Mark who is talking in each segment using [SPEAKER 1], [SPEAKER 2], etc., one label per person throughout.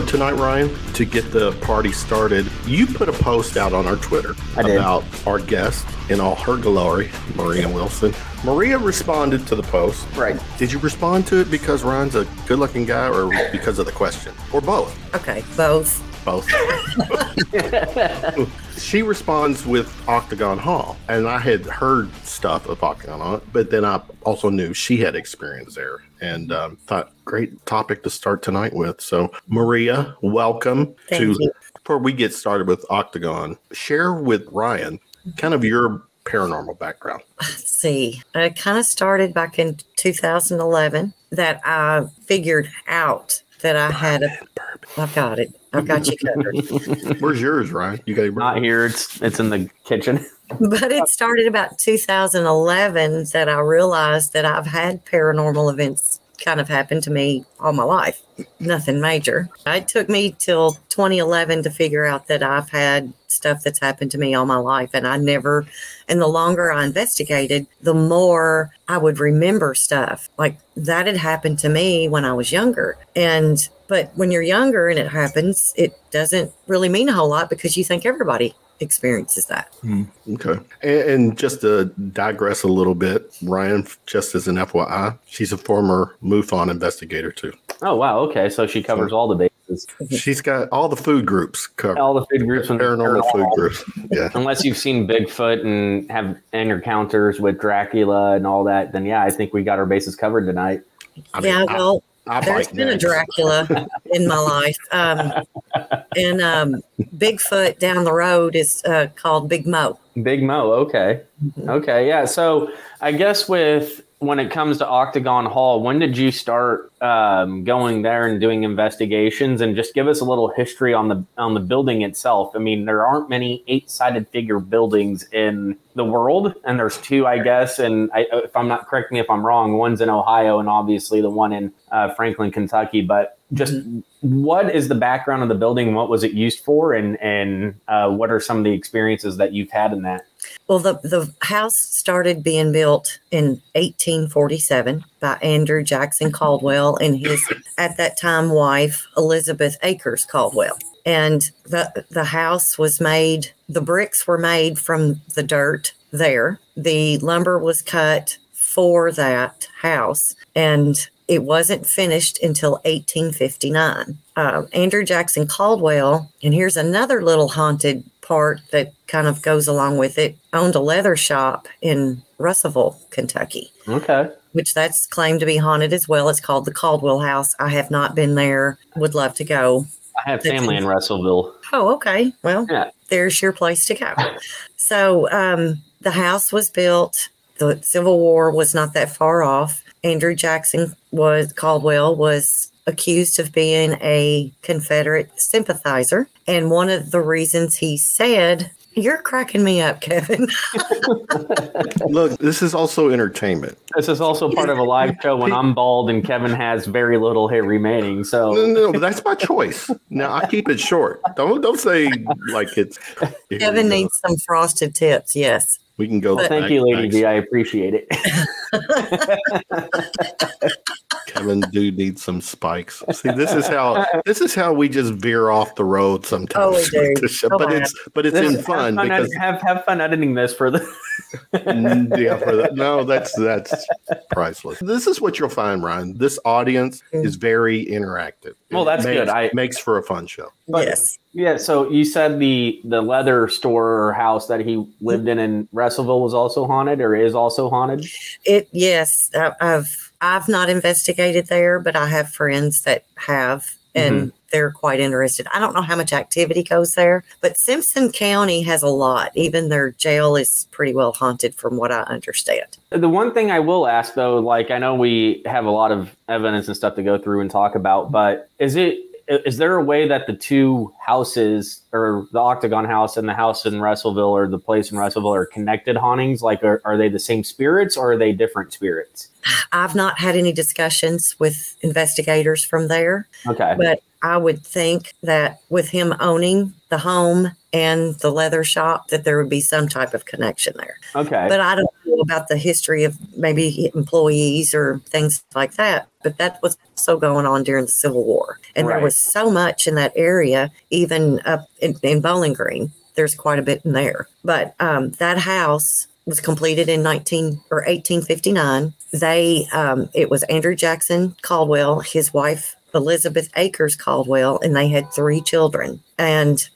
[SPEAKER 1] So tonight, Ryan, to get the party started, you put a post out on our Twitter
[SPEAKER 2] I did.
[SPEAKER 1] about our guest in all her glory, Maria Wilson. Maria responded to the post.
[SPEAKER 2] Right.
[SPEAKER 1] Did you respond to it because Ryan's a good-looking guy, or because of the question, or both?
[SPEAKER 3] Okay, both.
[SPEAKER 1] Both. she responds with Octagon Hall, and I had heard stuff of Octagon Hall, but then I also knew she had experience there, and um, thought great topic to start tonight with. So, Maria, welcome
[SPEAKER 3] Thank
[SPEAKER 1] to.
[SPEAKER 3] you.
[SPEAKER 1] Before we get started with Octagon, share with Ryan kind of your paranormal background.
[SPEAKER 3] Let's see. I kind of started back in 2011 that I figured out that I had a. I've got it. I've got you covered.
[SPEAKER 1] Where's yours, Ryan? You got your
[SPEAKER 2] Not here. It's it's in the kitchen.
[SPEAKER 3] but it started about 2011 that I realized that I've had paranormal events kind of happen to me all my life. Nothing major. It took me till 2011 to figure out that I've had stuff that's happened to me all my life. And I never, and the longer I investigated, the more I would remember stuff. Like that had happened to me when I was younger. And, but when you're younger and it happens, it doesn't really mean a whole lot because you think everybody experiences that.
[SPEAKER 1] Hmm, okay. And, and just to digress a little bit, Ryan, just as an FYI, she's a former MUFON investigator too.
[SPEAKER 2] Oh wow. Okay, so she covers all the bases,
[SPEAKER 1] She's got all the food groups covered.
[SPEAKER 2] all the food groups. when they're
[SPEAKER 1] paranormal food groups. Yeah.
[SPEAKER 2] Unless you've seen Bigfoot and have encounters with Dracula and all that, then yeah, I think we got our bases covered tonight.
[SPEAKER 1] I mean,
[SPEAKER 3] yeah, well,
[SPEAKER 1] I
[SPEAKER 3] there's
[SPEAKER 1] bite
[SPEAKER 3] been a. Dracula in my life. Um, and um, Bigfoot down the road is uh, called Big Mo.
[SPEAKER 2] Big Mo. Okay. Okay. Yeah. So I guess with when it comes to Octagon Hall, when did you start um, going there and doing investigations? And just give us a little history on the on the building itself. I mean, there aren't many eight sided figure buildings in the world, and there's two, I guess. And I, if I'm not correct me if I'm wrong, one's in Ohio, and obviously the one in uh, Franklin, Kentucky. But just what is the background of the building? What was it used for? And and uh, what are some of the experiences that you've had in that?
[SPEAKER 3] Well, the, the house started being built in 1847 by Andrew Jackson Caldwell and his, at that time, wife, Elizabeth Akers Caldwell. And the, the house was made, the bricks were made from the dirt there. The lumber was cut for that house. And it wasn't finished until 1859. Uh, Andrew Jackson Caldwell, and here's another little haunted part that kind of goes along with it, owned a leather shop in Russellville, Kentucky,
[SPEAKER 2] Okay.
[SPEAKER 3] which that's claimed to be haunted as well. It's called the Caldwell House. I have not been there. Would love to go.
[SPEAKER 2] I have family in Russellville.
[SPEAKER 3] Oh, okay. Well,
[SPEAKER 2] Yeah.
[SPEAKER 3] there's your place to go. So um, the house was built. The Civil War was not that far off. Andrew Jackson was Caldwell was accused of being a Confederate sympathizer, and one of the reasons he said, "You're cracking me up, Kevin."
[SPEAKER 1] Look, this is also entertainment.
[SPEAKER 2] This is also part of a live show when I'm bald and Kevin has very little hair remaining. So
[SPEAKER 1] no, no, that's my choice. Now I keep it short. Don't don't say like it's.
[SPEAKER 3] Kevin needs some frosted tips. Yes.
[SPEAKER 1] We can go.
[SPEAKER 3] But-
[SPEAKER 2] thank
[SPEAKER 1] back-
[SPEAKER 2] you, Lady
[SPEAKER 1] back-
[SPEAKER 2] D. I appreciate it.
[SPEAKER 1] Kevin do need some spikes. See, this is how this is how we just veer off the road sometimes.
[SPEAKER 3] Oh, we do.
[SPEAKER 1] with the show. But it's but it's
[SPEAKER 2] This-
[SPEAKER 1] in fun
[SPEAKER 2] have,
[SPEAKER 1] because
[SPEAKER 2] have have fun editing this for the.
[SPEAKER 1] Mm, yeah, for that. No, that's that's priceless. This is what you'll find, Ryan. This audience is very interactive.
[SPEAKER 2] Well, that's
[SPEAKER 1] Makes-
[SPEAKER 2] good. I-
[SPEAKER 1] makes for a fun show.
[SPEAKER 3] yes.
[SPEAKER 2] yeah. So you said the the leather store or house that he lived in in Russellville was also haunted or is also haunted.
[SPEAKER 3] It yes, I- I've I've not investigated there, but I have friends that have, and mm-hmm. they're quite interested. I don't know how much activity goes there, but Simpson County has a lot. Even their jail is pretty well haunted, from what I understand.
[SPEAKER 2] The one thing I will ask though, like I know we have a lot of evidence and stuff to go through and talk about, but is it is there a way that the two houses or the Octagon house and the house in Russellville or the place in Russellville are connected hauntings? Like are, are they the same spirits or are they different spirits?
[SPEAKER 3] I've not had any discussions with investigators from there,
[SPEAKER 2] Okay.
[SPEAKER 3] but I would think that with him owning the home and the leather shop, that there would be some type of connection there.
[SPEAKER 2] Okay.
[SPEAKER 3] But I don't know about the history of maybe employees or things like that. But that was so going on during the Civil War. And
[SPEAKER 2] Right.
[SPEAKER 3] there was so much in that area, even up in, in Bowling Green. There's quite a bit in there. But um, that house was completed in 19 or 1859. They, um, it was Andrew Jackson Caldwell, his wife Elizabeth Akers Caldwell, and they had three children. And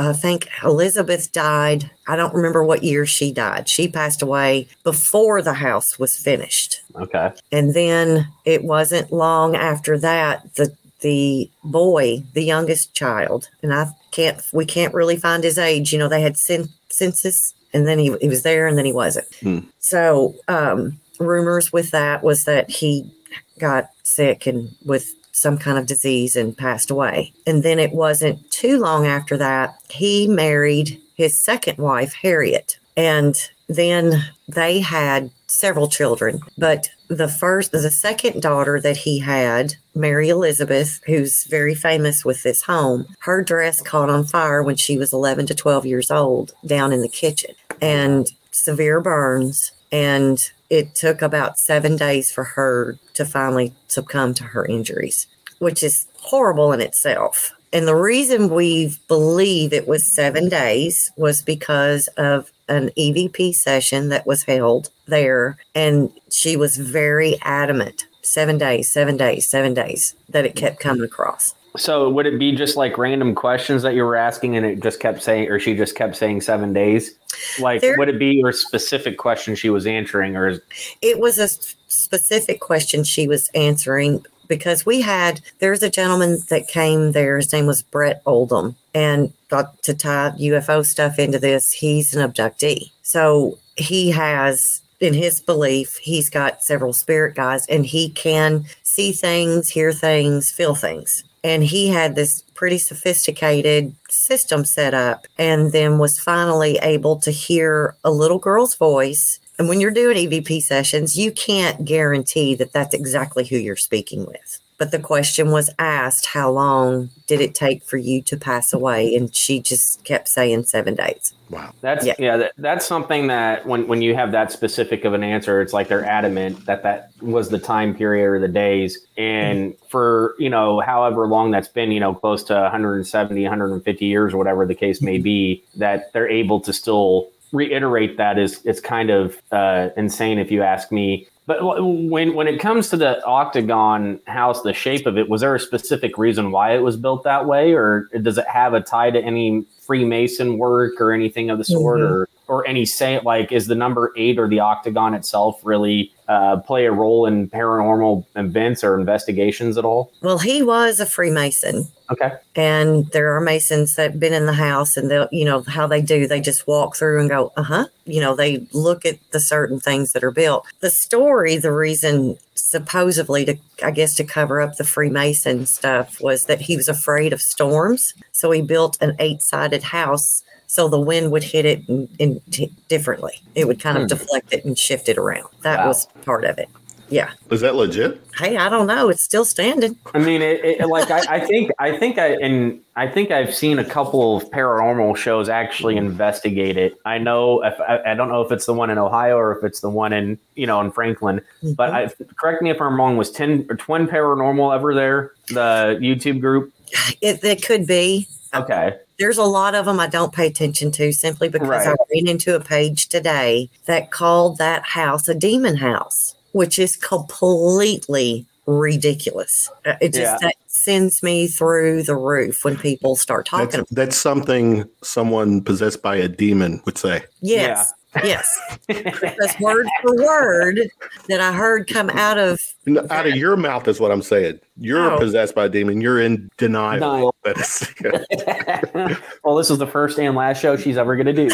[SPEAKER 3] I think Elizabeth died. I don't remember what year she died. She passed away before the house was finished.
[SPEAKER 2] Okay.
[SPEAKER 3] And then it wasn't long after that the the boy, the youngest child, and I can't we can't really find his age. You know, they had cen- census and then he, he was there and then he wasn't.
[SPEAKER 1] Hmm.
[SPEAKER 3] So um rumors with that was that he got sick and with some kind of disease and passed away. And then it wasn't too long after that, he married his second wife, Harriet. And then they had several children, but the first, the second daughter that he had, Mary Elizabeth, who's very famous with this home, her dress caught on fire when she was 11 to 12 years old down in the kitchen and severe burns. And it took about seven days for her to finally succumb to her injuries, which is horrible in itself. And the reason we believe it was seven days was because of an EVP session that was held there. And she was very adamant seven days, seven days, seven days that it kept coming across.
[SPEAKER 2] So would it be just like random questions that you were asking and it just kept saying, or she just kept saying seven days? Like,
[SPEAKER 3] There-
[SPEAKER 2] would it be your specific question she was answering, or is,
[SPEAKER 3] It was a specific question she was answering because we had there's a gentleman that came there. His name was Brett Oldham, and got to tie UFO stuff into this. He's an abductee, so he has. In his belief, he's got several spirit guides and he can see things, hear things, feel things. And he had this pretty sophisticated system set up and then was finally able to hear a little girl's voice and when you're doing EVP sessions, you can't guarantee that that's exactly who you're speaking with. But the question was asked, how long did it take for you to pass away? And she just kept saying seven days.
[SPEAKER 1] Wow.
[SPEAKER 2] that's yeah,
[SPEAKER 3] Yeah.
[SPEAKER 2] that, that's something that when when you have that specific of an answer, it's like they're adamant that that was the time period or the days, and for you know however long that's been, you know, close to 170, 150 years or whatever the case may be, that they're able to still reiterate that is it's kind of uh, insane if you ask me. But when when it comes to the octagon house, the shape of it, was there a specific reason why it was built that way, or does it have a tie to any Freemason work or anything of the sort,
[SPEAKER 3] Mhm.
[SPEAKER 2] or or any say like is the number eight or the octagon itself really uh, play a role in paranormal events or investigations at all?
[SPEAKER 3] Well, he was a Freemason.
[SPEAKER 2] Okay,
[SPEAKER 3] And there are Masons that have been in the house and they'll, you know, how they do, they just walk through and go, uh huh. You know, they look at the certain things that are built. The story, the reason supposedly to, I guess, to cover up the Freemason stuff was that he was afraid of storms. So he built an eight sided house so the wind would hit it in, in t- differently. It would kind of
[SPEAKER 2] Hmm.
[SPEAKER 3] deflect it and shift it around. That
[SPEAKER 2] Wow.
[SPEAKER 3] was part of it. Yeah.
[SPEAKER 1] Is that legit?
[SPEAKER 3] Hey, I don't know. It's still standing.
[SPEAKER 2] I mean, it, it, like I, I think I think I and I think I've seen a couple of paranormal shows actually investigate it. I know if I, I don't know if it's the one in Ohio or if it's the one in you know in Franklin, but I, correct me if I'm wrong. Was ten or Twin Paranormal ever there? The YouTube group.
[SPEAKER 3] it, it could be.
[SPEAKER 2] Okay.
[SPEAKER 3] There's a lot of them I don't pay attention to simply because
[SPEAKER 2] Right.
[SPEAKER 3] I ran into a page today that called that house a demon house, which is completely ridiculous. Uh, It just
[SPEAKER 2] Yeah.
[SPEAKER 3] that sends me through the roof when people start talking.
[SPEAKER 1] That's, that's something someone possessed by a demon would say.
[SPEAKER 3] yes, yes, because word for word that I heard come out of
[SPEAKER 1] No, Out of your mouth is what I'm saying. You're
[SPEAKER 3] Oh.
[SPEAKER 1] possessed by a demon. You're in denial.
[SPEAKER 2] Denial.
[SPEAKER 1] That is,
[SPEAKER 2] well, this is the first and last show she's ever gonna do.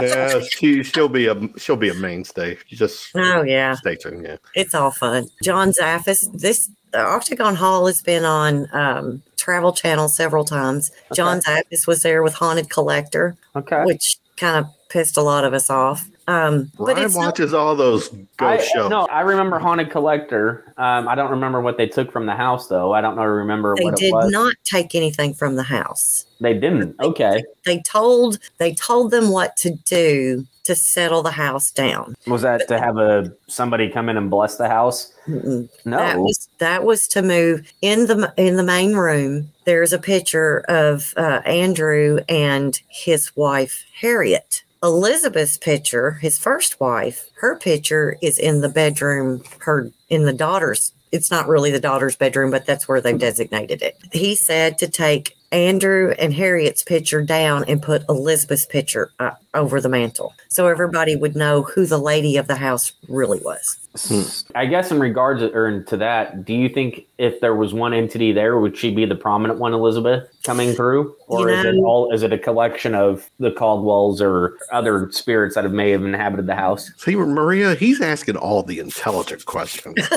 [SPEAKER 1] yeah, she she'll be a she'll be a mainstay. You Just
[SPEAKER 3] oh yeah,
[SPEAKER 1] stay tuned. Yeah.
[SPEAKER 3] it's all fun. John Zaffis, this the Octagon Hall has been on um, Travel Channel several times. John Zaffis was there with Haunted Collector.
[SPEAKER 2] okay.
[SPEAKER 3] which kind of pissed a lot of us off. Um, but
[SPEAKER 1] Ryan
[SPEAKER 3] it's not,
[SPEAKER 1] all those
[SPEAKER 2] I,
[SPEAKER 1] shows.
[SPEAKER 2] no, I remember Haunted Collector. Um, I don't remember what they took from the house, though. I don't know. Remember
[SPEAKER 3] they
[SPEAKER 2] what it
[SPEAKER 3] did
[SPEAKER 2] was.
[SPEAKER 3] not take anything from the house.
[SPEAKER 2] They didn't. Okay.
[SPEAKER 3] They told they told them what to do to settle the house down.
[SPEAKER 2] Was that to have a somebody come in and bless the house? No.
[SPEAKER 3] That was that was to move in the in the main room. There's a picture of uh, Andrew and his wife Harriet. Elizabeth's picture, his first wife, her picture is in the bedroom. Her in the daughter's. It's not really the daughter's bedroom, but that's where they've designated it. He said to take Andrew and Harriet's picture down and put Elizabeth's picture uh, over the mantle, so everybody would know who the lady of the house really was. Hmm.
[SPEAKER 2] I guess in regards or to that, do you think if there was one entity there, would she be the prominent one, Elizabeth, coming through, or
[SPEAKER 3] You
[SPEAKER 2] is it all? Is it a collection of the Caldwells or other spirits that have may have inhabited the house?
[SPEAKER 1] See, Maria, he's asking all the intelligent questions.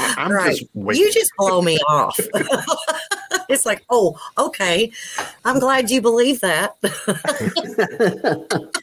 [SPEAKER 1] I'm
[SPEAKER 3] Right.
[SPEAKER 1] just waiting.
[SPEAKER 3] You just blow me off. it's like, oh, okay. I'm glad you believe that.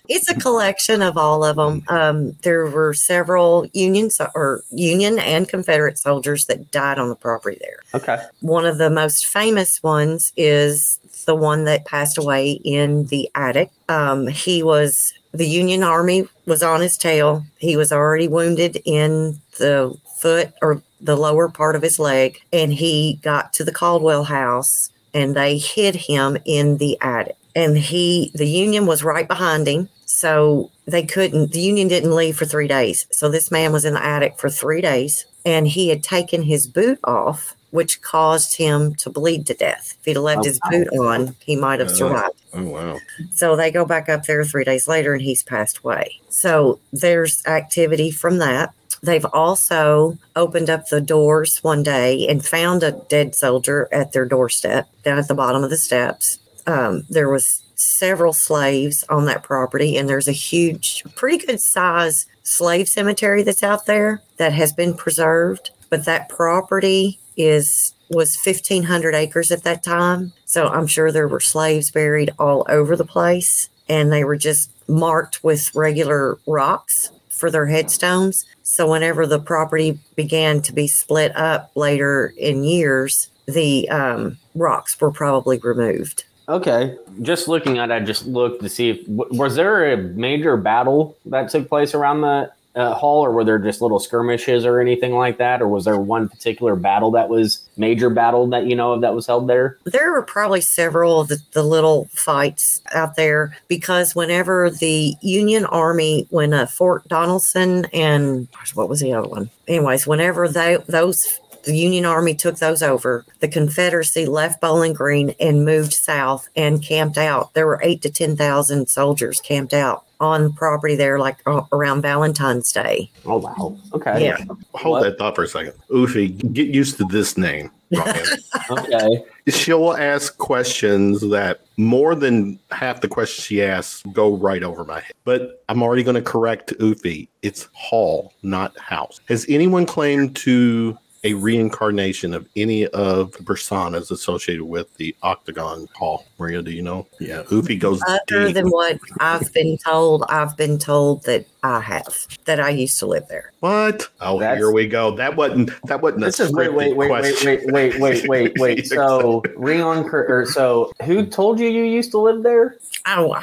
[SPEAKER 3] it's a collection of all of them. Um, there were several Union so- or Union and Confederate soldiers that died on the property there.
[SPEAKER 2] Okay.
[SPEAKER 3] One of the most famous ones is the one that passed away in the attic. Um, he was the Union Army was on his tail. He was already wounded in the foot or the lower part of his leg, and he got to the Caldwell house and they hid him in the attic. And he, the Union was right behind him. So they couldn't, the Union didn't leave for three days. So this man was in the attic for three days and he had taken his boot off, which caused him to bleed to death. If he'd left oh, his
[SPEAKER 2] Oh.
[SPEAKER 3] boot on, he might have
[SPEAKER 1] Oh.
[SPEAKER 3] survived.
[SPEAKER 1] Oh wow.
[SPEAKER 3] So they go back up there three days later and he's passed away. So there's activity from that. They've also opened up the doors one day and found a dead soldier at their doorstep down at the bottom of the steps. Um, there was several slaves on that property and there's a huge, pretty good size slave cemetery that's out there that has been preserved. But that property is was 1500 acres at that time. So I'm sure there were slaves buried all over the place and they were just marked with regular rocks for their headstones. So whenever the property began to be split up later in years, the um, rocks were probably removed.
[SPEAKER 2] Okay. Just looking at it, I just looked to see if was there a major battle that took place around the uh, hall, or were there just little skirmishes or anything like that, or was there one particular battle that was major battle that you know of that was held there?
[SPEAKER 3] There were probably several of the, the little fights out there because whenever the Union Army, when uh, Fort Donelson and what was the other one? Anyways, whenever they those the Union Army took those over, the Confederacy left Bowling Green and moved south and camped out. There were eight to ten thousand soldiers camped out on property there, like uh, around Valentine's Day.
[SPEAKER 2] Oh wow. Okay.
[SPEAKER 3] Yeah.
[SPEAKER 1] Hold
[SPEAKER 2] What?
[SPEAKER 1] that thought for a second. Ufi, get used to this name,
[SPEAKER 2] Okay.
[SPEAKER 1] She'll ask questions that more than half the questions she asks go right over my head. But I'm already going to correct Ufi. It's hall, not house. Has anyone claimed to a reincarnation of any of the personas associated with the Octagon Hall? Maria, do you know? Yeah, Ufi goes
[SPEAKER 3] Other
[SPEAKER 1] deep.
[SPEAKER 3] than what I've been told, I've been told that I have that I used to live there.
[SPEAKER 1] what? Oh,
[SPEAKER 2] That's-
[SPEAKER 1] here we go. That wasn't that wasn't a
[SPEAKER 2] This is wait wait
[SPEAKER 1] scripted
[SPEAKER 2] wait wait wait wait wait wait wait. So Rion, or so who told you you used to live there?
[SPEAKER 3] Oh, I,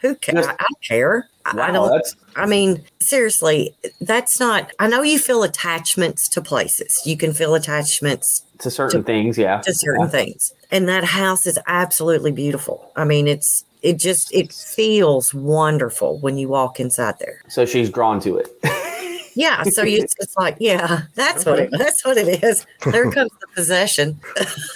[SPEAKER 3] who cares? I, I care. I, I don't. I mean, seriously, that's not. I know you feel attachments to places. You can feel attachments
[SPEAKER 2] to certain things. Yeah.
[SPEAKER 3] to certain things, and that house is absolutely beautiful. I mean, it's it just it feels wonderful when you walk inside there.
[SPEAKER 2] So she's drawn to it.
[SPEAKER 3] Yeah, so you, it's just like, yeah, that's what it, that's what it is. There comes the possession.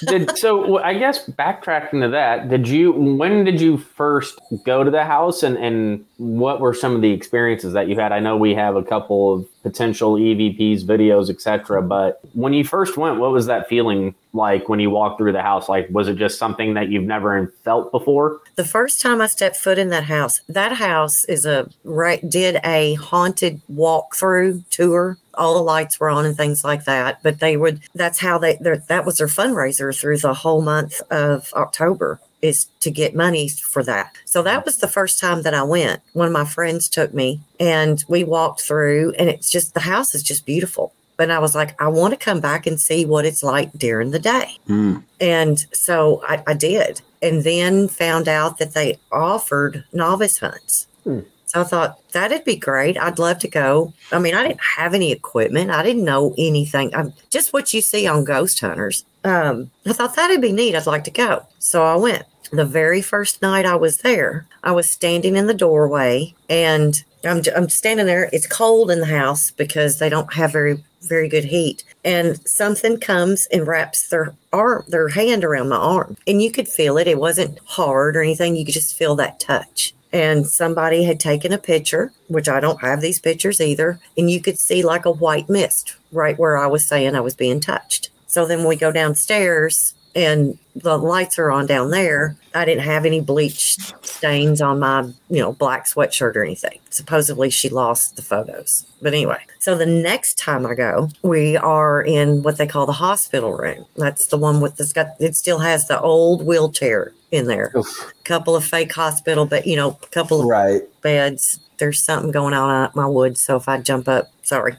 [SPEAKER 2] did so i guess backtracking to that did you when did you first go to the house and and what were some of the experiences that you had i know we have a couple of potential evps videos etc but when you first went what was that feeling like when you walked through the house like was it just something that you've never felt before
[SPEAKER 3] The first time I stepped foot in that house, that house is a right did a haunted walkthrough tour. All the lights were on and things like that. But they would that's how they that was their fundraiser through the whole month of October is to get money for that. So that was the first time that I went. One of my friends took me and we walked through and it's just the house is just beautiful. But I was like, I want to come back and see what it's like during the day.
[SPEAKER 1] Hmm.
[SPEAKER 3] And so I, I did, and then found out that they offered novice hunts.
[SPEAKER 2] Hmm.
[SPEAKER 3] So I thought that'd be great. I'd love to go. I mean, I didn't have any equipment. I didn't know anything. I'm just what you see on Ghost Hunters. Um, I thought that'd be neat. I'd like to go. So I went. The very first night I was there, I was standing in the doorway and I'm, I'm standing there. It's cold in the house because they don't have very very good heat. And something comes and wraps their arm, their hand around my arm, and you could feel it. It wasn't hard or anything. You could just feel that touch. And somebody had taken a picture, which I don't have these pictures either. And you could see like a white mist right where I was saying I was being touched. So then we go downstairs and the lights are on down there. I didn't have any bleach stains on my, you know, black sweatshirt or anything. Supposedly she lost the photos. But anyway, so the next time I go, we are in what they call the hospital room. That's the one with the got it still has the old wheelchair in there.
[SPEAKER 2] Oof.
[SPEAKER 3] Couple of fake hospital, but you know, couple of
[SPEAKER 2] Right.
[SPEAKER 3] beds. There's something going on out my woods, so if I jump up, sorry.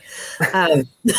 [SPEAKER 3] Um,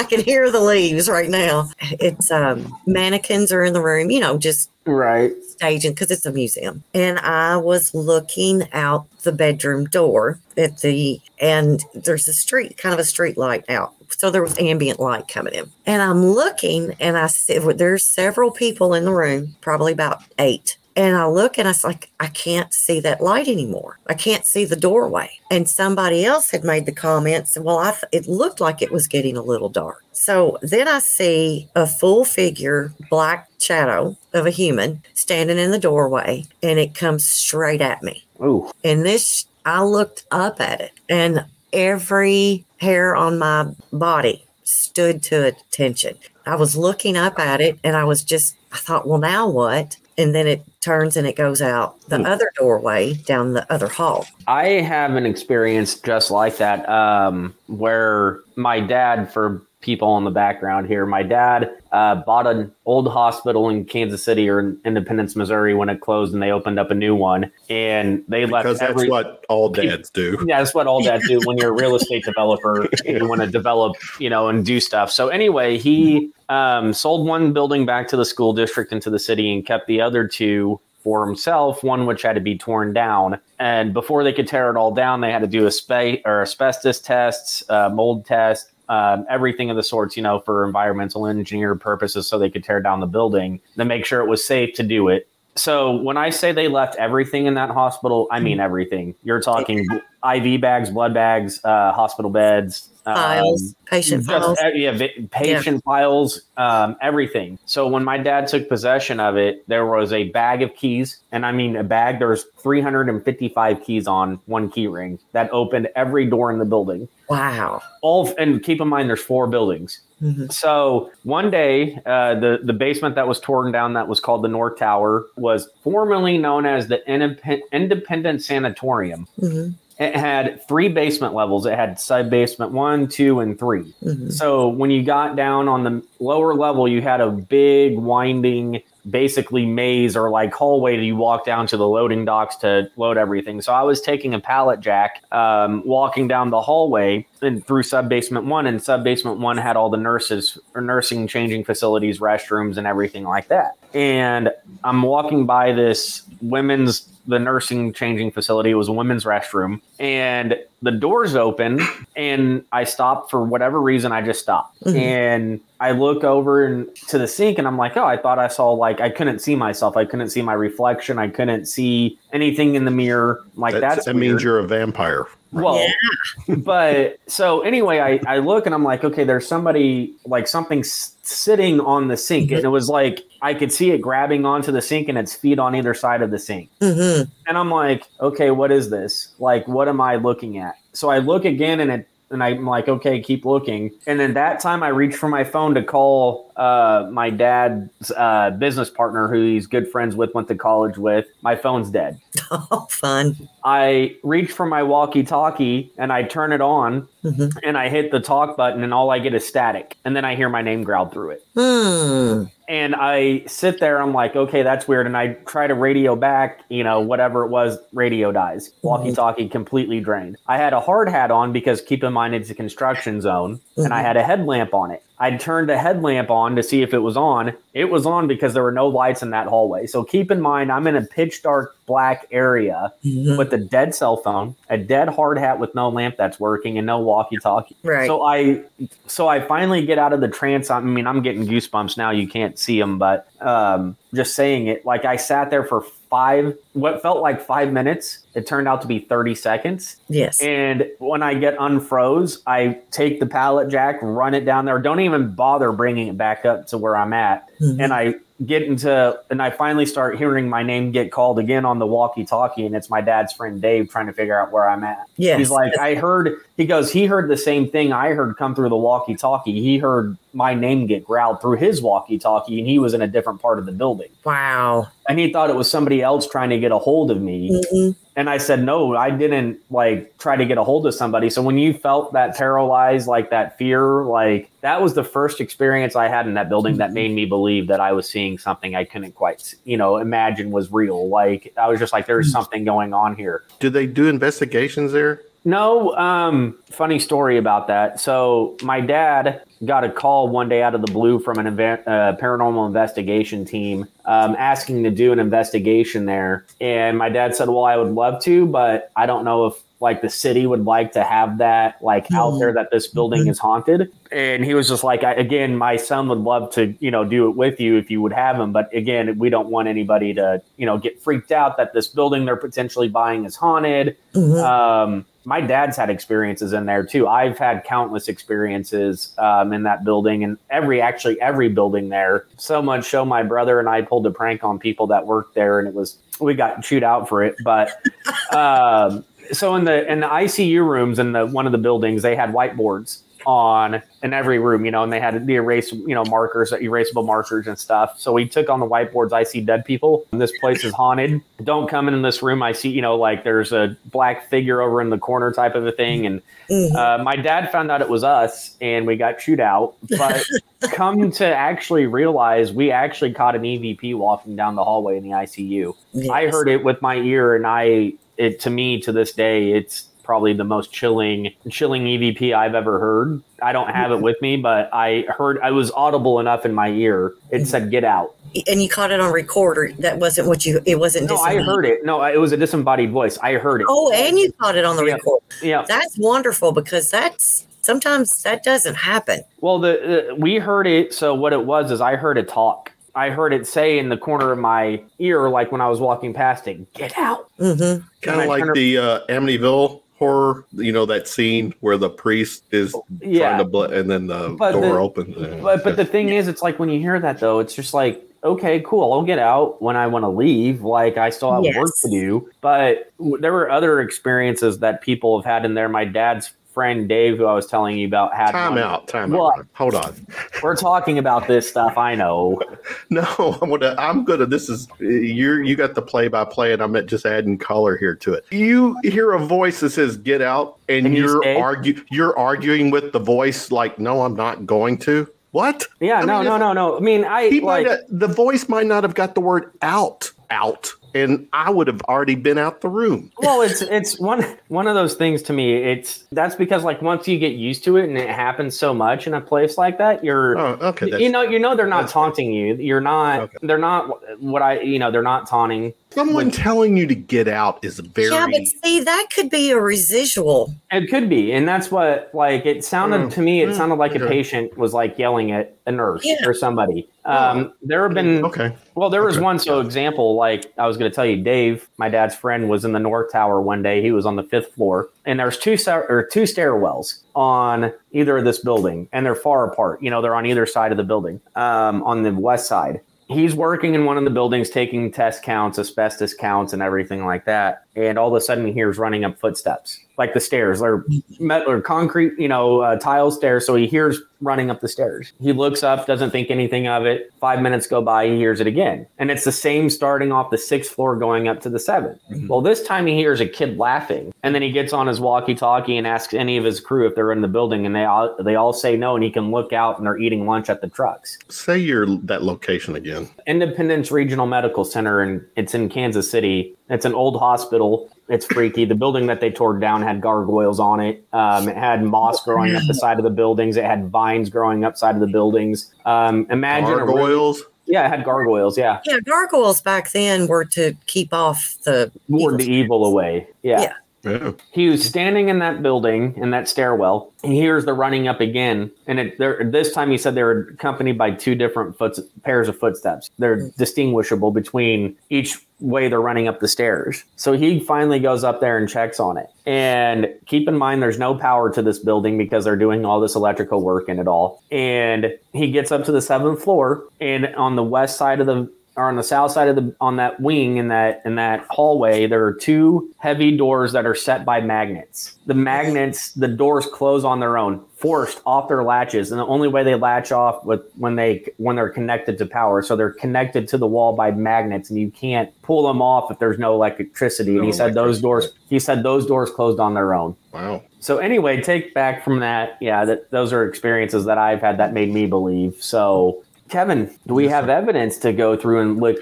[SPEAKER 3] I can hear the leaves right now. It's um, mannequins are in the room, you know, just
[SPEAKER 2] Right.
[SPEAKER 3] staging because it's a museum. And I was looking out the bedroom door at the, and there's a street, kind of a street light out. So there was ambient light coming in. And I'm looking and I see there's several people in the room, probably about eight. And I look and I was like, I can't see that light anymore. I can't see the doorway. And somebody else had made the comments, well, I th- it looked like it was getting a little dark. So then I see a full figure, black shadow of a human standing in the doorway, and it comes straight at me.
[SPEAKER 2] Ooh.
[SPEAKER 3] And this, I looked up at it, and every hair on my body stood to attention. I was looking up at it, and I was just, I thought, well, now what? And then it turns and it goes out the
[SPEAKER 2] Hmm.
[SPEAKER 3] other doorway down the other hall.
[SPEAKER 2] I have an experience just like that, um, where my dad, for people in the background here, my dad uh, bought an old hospital in Kansas City or in Independence, Missouri, when it closed, and they opened up a new one, and they left
[SPEAKER 1] Because that's
[SPEAKER 2] every.
[SPEAKER 1] what all dads do.
[SPEAKER 2] yeah, that's what all dads do when you're a real estate developer and you want to develop, you know, and do stuff. So anyway, he um, sold one building back to the school district into the city and kept the other two for himself. One which had to be torn down, and before they could tear it all down, they had to do a spa- or asbestos tests, uh, mold test. Um, everything of the sorts, you know, for environmental engineer purposes, so they could tear down the building to make sure it was safe to do it. So when I say they left everything in that hospital, I mean everything. You're talking IV bags, blood bags, uh, hospital beds,
[SPEAKER 3] Files, patient
[SPEAKER 2] just,
[SPEAKER 3] files.
[SPEAKER 2] yeah, patient files, um, everything. So when my dad took possession of it, there was a bag of keys, and I mean a bag. There's 355 keys on one key ring that opened every door in the building.
[SPEAKER 3] Wow.
[SPEAKER 2] All and keep in mind, there's four buildings.
[SPEAKER 3] Mhm.
[SPEAKER 2] So one day, uh, the the basement that was torn down, that was called the North Tower, was formerly known as the Indep- Independent Sanatorium.
[SPEAKER 3] Mhm.
[SPEAKER 2] It had three basement levels. It had sub basement one, two, and three.
[SPEAKER 3] Mhm.
[SPEAKER 2] So when you got down on the lower level, you had a big winding, basically maze or like hallway that you walk down to the loading docks to load everything. So I was taking a pallet jack, um, walking down the hallway and through sub basement one, and sub basement one had all the nurses or nursing changing facilities, restrooms, and everything like that. And I'm walking by this women's the nursing changing facility. It was a women's restroom, and the doors open, and I stop for whatever reason. I just stopped,
[SPEAKER 3] Mhm.
[SPEAKER 2] and I look over and to the sink, and I'm like, oh, I thought I saw like I couldn't see myself. I couldn't see my reflection. I couldn't see anything in the mirror. Like
[SPEAKER 1] That's-
[SPEAKER 2] that's
[SPEAKER 1] that means you're a vampire.
[SPEAKER 2] Well, but so anyway, I, I look and I'm like, okay, there's somebody like something s- sitting on the sink, and it was like I could see it grabbing onto the sink and its feet on either side of the sink,
[SPEAKER 3] Mhm.
[SPEAKER 2] and I'm like, okay, what is this? Like, what am I looking at? So I look again, and it and I'm like, okay, keep looking, and then that time I reach for my phone to call uh, my dad's uh, business partner, who he's good friends with, went to college with. My phone's dead.
[SPEAKER 3] Oh, fun.
[SPEAKER 2] I reach for my walkie talkie and I turn it on
[SPEAKER 3] Mhm.
[SPEAKER 2] and I hit the talk button and all I get is static. And then I hear my name growled through it.
[SPEAKER 3] Hmm.
[SPEAKER 2] And I sit there, I'm like, okay, that's weird. And I try to radio back, you know, whatever it was, radio dies. Walkie talkie completely drained. I had a hard hat on because keep in mind it's a construction zone and I had a headlamp on it. I turned the headlamp on to see if it was on. It was on because there were no lights in that hallway. So keep in mind, I'm in a pitch dark black area
[SPEAKER 3] Mhm.
[SPEAKER 2] with a dead cell phone, a dead hard hat with no lamp that's working, and no walkie talkie.
[SPEAKER 3] Right.
[SPEAKER 2] So I, so I finally get out of the trance. I mean, I'm getting goosebumps now. You can't see them, but um, just saying it, like I sat there for five, what felt like five minutes. It turned out to be 30 seconds.
[SPEAKER 3] yes.
[SPEAKER 2] And when I get unfroze, I take the pallet jack, run it down there. Don't even bother bringing it back up to where I'm at.
[SPEAKER 3] Mhm.
[SPEAKER 2] And I get into, and I finally start hearing my name get called again on the walkie talkie. And it's my dad's friend Dave trying to figure out where I'm at.
[SPEAKER 3] yes.
[SPEAKER 2] He's like, I heard, he goes, he heard the same thing I heard come through the walkie talkie. He heard my name get growled through his walkie talkie, and he was in a different part of the building.
[SPEAKER 3] wow.
[SPEAKER 2] And he thought it was somebody else trying to get a hold of me.
[SPEAKER 3] Mhm.
[SPEAKER 2] And I said, no, I didn't like try to get a hold of somebody. So when you felt that paralyzed, like that fear, like that was the first experience I had in that building that made me believe that I was seeing something I couldn't quite, you know, imagine was real. Like I was just like, there's hmm. something going on here.
[SPEAKER 1] Do they do investigations there?
[SPEAKER 2] No, um, funny story about that. So my dad got a call one day out of the blue from an event, uh, paranormal investigation team um, asking to do an investigation there, and my dad said, "Well, I would love to, but I don't know if like the city would like to have that like out there that this building is haunted." And he was just like, I, "Again, my son would love to, you know, do it with you if you would have him, but again, we don't want anybody to, you know, get freaked out that this building they're potentially buying is haunted."
[SPEAKER 3] Mhm.
[SPEAKER 2] um, my dad's had experiences in there too. I've had countless experiences um, in that building, and every actually every building there. So much so, my brother and I pulled a prank on people that worked there, and it was we got chewed out for it. But um, so in the in the ICU rooms in the one of the buildings, they had whiteboards on in every room, you know, and they had the erase, you know, markers, erasable markers and stuff. So we took on the whiteboards. I see dead people. This place is haunted. Don't come in this room. I see, you know, like there's a black figure over in the corner type of a thing. And
[SPEAKER 3] Mhm.
[SPEAKER 2] uh, my dad found out it was us, and we got chewed out. But come to actually realize, we actually caught an EVP walking down the hallway in the ICU. I heard it with my ear, and I it to me to this day, it's probably the most chilling chilling EVP I've ever heard. I don't have it with me, but I heard I was audible enough in my ear. It said "Get out."
[SPEAKER 3] And you caught it on recorder. That wasn't what you. It wasn't.
[SPEAKER 2] No, I heard it. No, it was a disembodied voice. I heard it.
[SPEAKER 3] Oh, and you caught it on the
[SPEAKER 2] Yeah.
[SPEAKER 3] recorder.
[SPEAKER 2] Yeah.
[SPEAKER 3] That's wonderful because that's sometimes that doesn't happen.
[SPEAKER 2] Well, the, the we heard it. So what it was is I heard it talk. I heard it say in the corner of my ear, like when I was walking past it, "Get out."
[SPEAKER 3] hmm
[SPEAKER 1] Kind of like
[SPEAKER 2] turned-
[SPEAKER 1] the uh, Amityville horror, you know, that scene where the priest is
[SPEAKER 2] Yeah.
[SPEAKER 1] trying to, bl- and then the
[SPEAKER 2] But
[SPEAKER 1] door
[SPEAKER 2] the-
[SPEAKER 1] opens. Yeah.
[SPEAKER 2] But but the thing is, it's like when you hear that though, it's just like okay, cool. I'll get out when I want to leave. Like I still have
[SPEAKER 3] Yes.
[SPEAKER 2] work to do. But w- there were other experiences that people have had in there. My dad's friend Dave, who I was telling you about, had
[SPEAKER 1] time
[SPEAKER 2] one.
[SPEAKER 1] out, time
[SPEAKER 2] What?
[SPEAKER 1] out. Hold on.
[SPEAKER 2] We're talking about this stuff. I know.
[SPEAKER 1] No, I'm gonna. I'm gonna. This is you're. You got the play by play, and I'm just adding color here to it. You hear a voice that says "Get out," and,
[SPEAKER 2] And you
[SPEAKER 1] you're
[SPEAKER 2] stay?
[SPEAKER 1] argue. You're arguing with the voice like, "No, I'm not going to." What?
[SPEAKER 2] Yeah,
[SPEAKER 1] I
[SPEAKER 2] no,
[SPEAKER 1] mean,
[SPEAKER 2] no, no, no. I mean, I
[SPEAKER 1] He
[SPEAKER 2] like.
[SPEAKER 1] might. Have, the voice might not have got the word "out" out, and I would have already been out the room.
[SPEAKER 2] well it's it's one one of those things to me it's that's because like once you get used to it and it happens so much in a place like that you're
[SPEAKER 1] Oh, okay.
[SPEAKER 2] You know you know they're not taunting you you're not
[SPEAKER 1] Okay.
[SPEAKER 2] they're not what i you know they're not taunting
[SPEAKER 1] someone telling you to get out is very.
[SPEAKER 3] Yeah, but see, that could be a residual.
[SPEAKER 2] it could be and that's what like it sounded
[SPEAKER 1] Mm,
[SPEAKER 2] to me it
[SPEAKER 1] mm,
[SPEAKER 2] sounded like a patient was like yelling at a nurse
[SPEAKER 3] Yeah.
[SPEAKER 2] or somebody um there have been
[SPEAKER 1] okay.
[SPEAKER 2] Well, there was one so example. Like I was going to tell you, Dave, my dad's friend, was in the North Tower one day. He was on the fifth floor, and there's two or two stairwells on either of this building, and they're far apart. You know, they're on either side of the building. Um, on the west side, he's working in one of the buildings, taking test counts, asbestos counts, and everything like that. And all of a sudden, he hears running up footsteps, like the stairs. They're metal or concrete, you know, uh, tile stairs. So he hears running up the stairs. He looks up, doesn't think anything of it. Five minutes go by, he hears it again. And it's the same starting off the sixth floor going up to the 7th Well, this time he hears a kid laughing. And then he gets on his walkie talkie and asks any of his crew if they're in the building. And they all, they all say no. And he can look out and they're eating lunch at the trucks.
[SPEAKER 1] Say your that location again.
[SPEAKER 2] Independence Regional Medical Center, and it's in Kansas City. It's an old hospital. It's freaky. The building that they tore down had gargoyles on it. Um, it had moss growing up the side of the buildings. It had vines growing up side of the buildings. Um, imagine a room-
[SPEAKER 1] Gargoyles.
[SPEAKER 2] yeah, it had gargoyles. Yeah,
[SPEAKER 3] Yeah, gargoyles back then were to keep off the
[SPEAKER 2] ward the evil away. Yeah.
[SPEAKER 3] Yeah.
[SPEAKER 1] Yeah.
[SPEAKER 2] He was standing in that building in that stairwell. He hears the running up again, and it, this time he said they were accompanied by two different foot, pairs of footsteps. They're distinguishable between each way they're running up the stairs. So he finally goes up there and checks on it. And keep in mind, there's no power to this building because they're doing all this electrical work in it all. And he gets up to the seventh floor, and on the west side of the or on the south side of the on that wing in that in that hallway there are two heavy doors that are set by magnets the magnets the doors close on their own forced off their latches and the only way they latch off with when they when they're connected to power so they're connected to the wall by magnets and you can't pull them off if there's no electricity and he said those doors he said those doors closed on their own
[SPEAKER 1] Wow.
[SPEAKER 2] so anyway, take back from that. Yeah, that those are experiences that I've had that made me believe. So, Kevin, do we have evidence to go through and look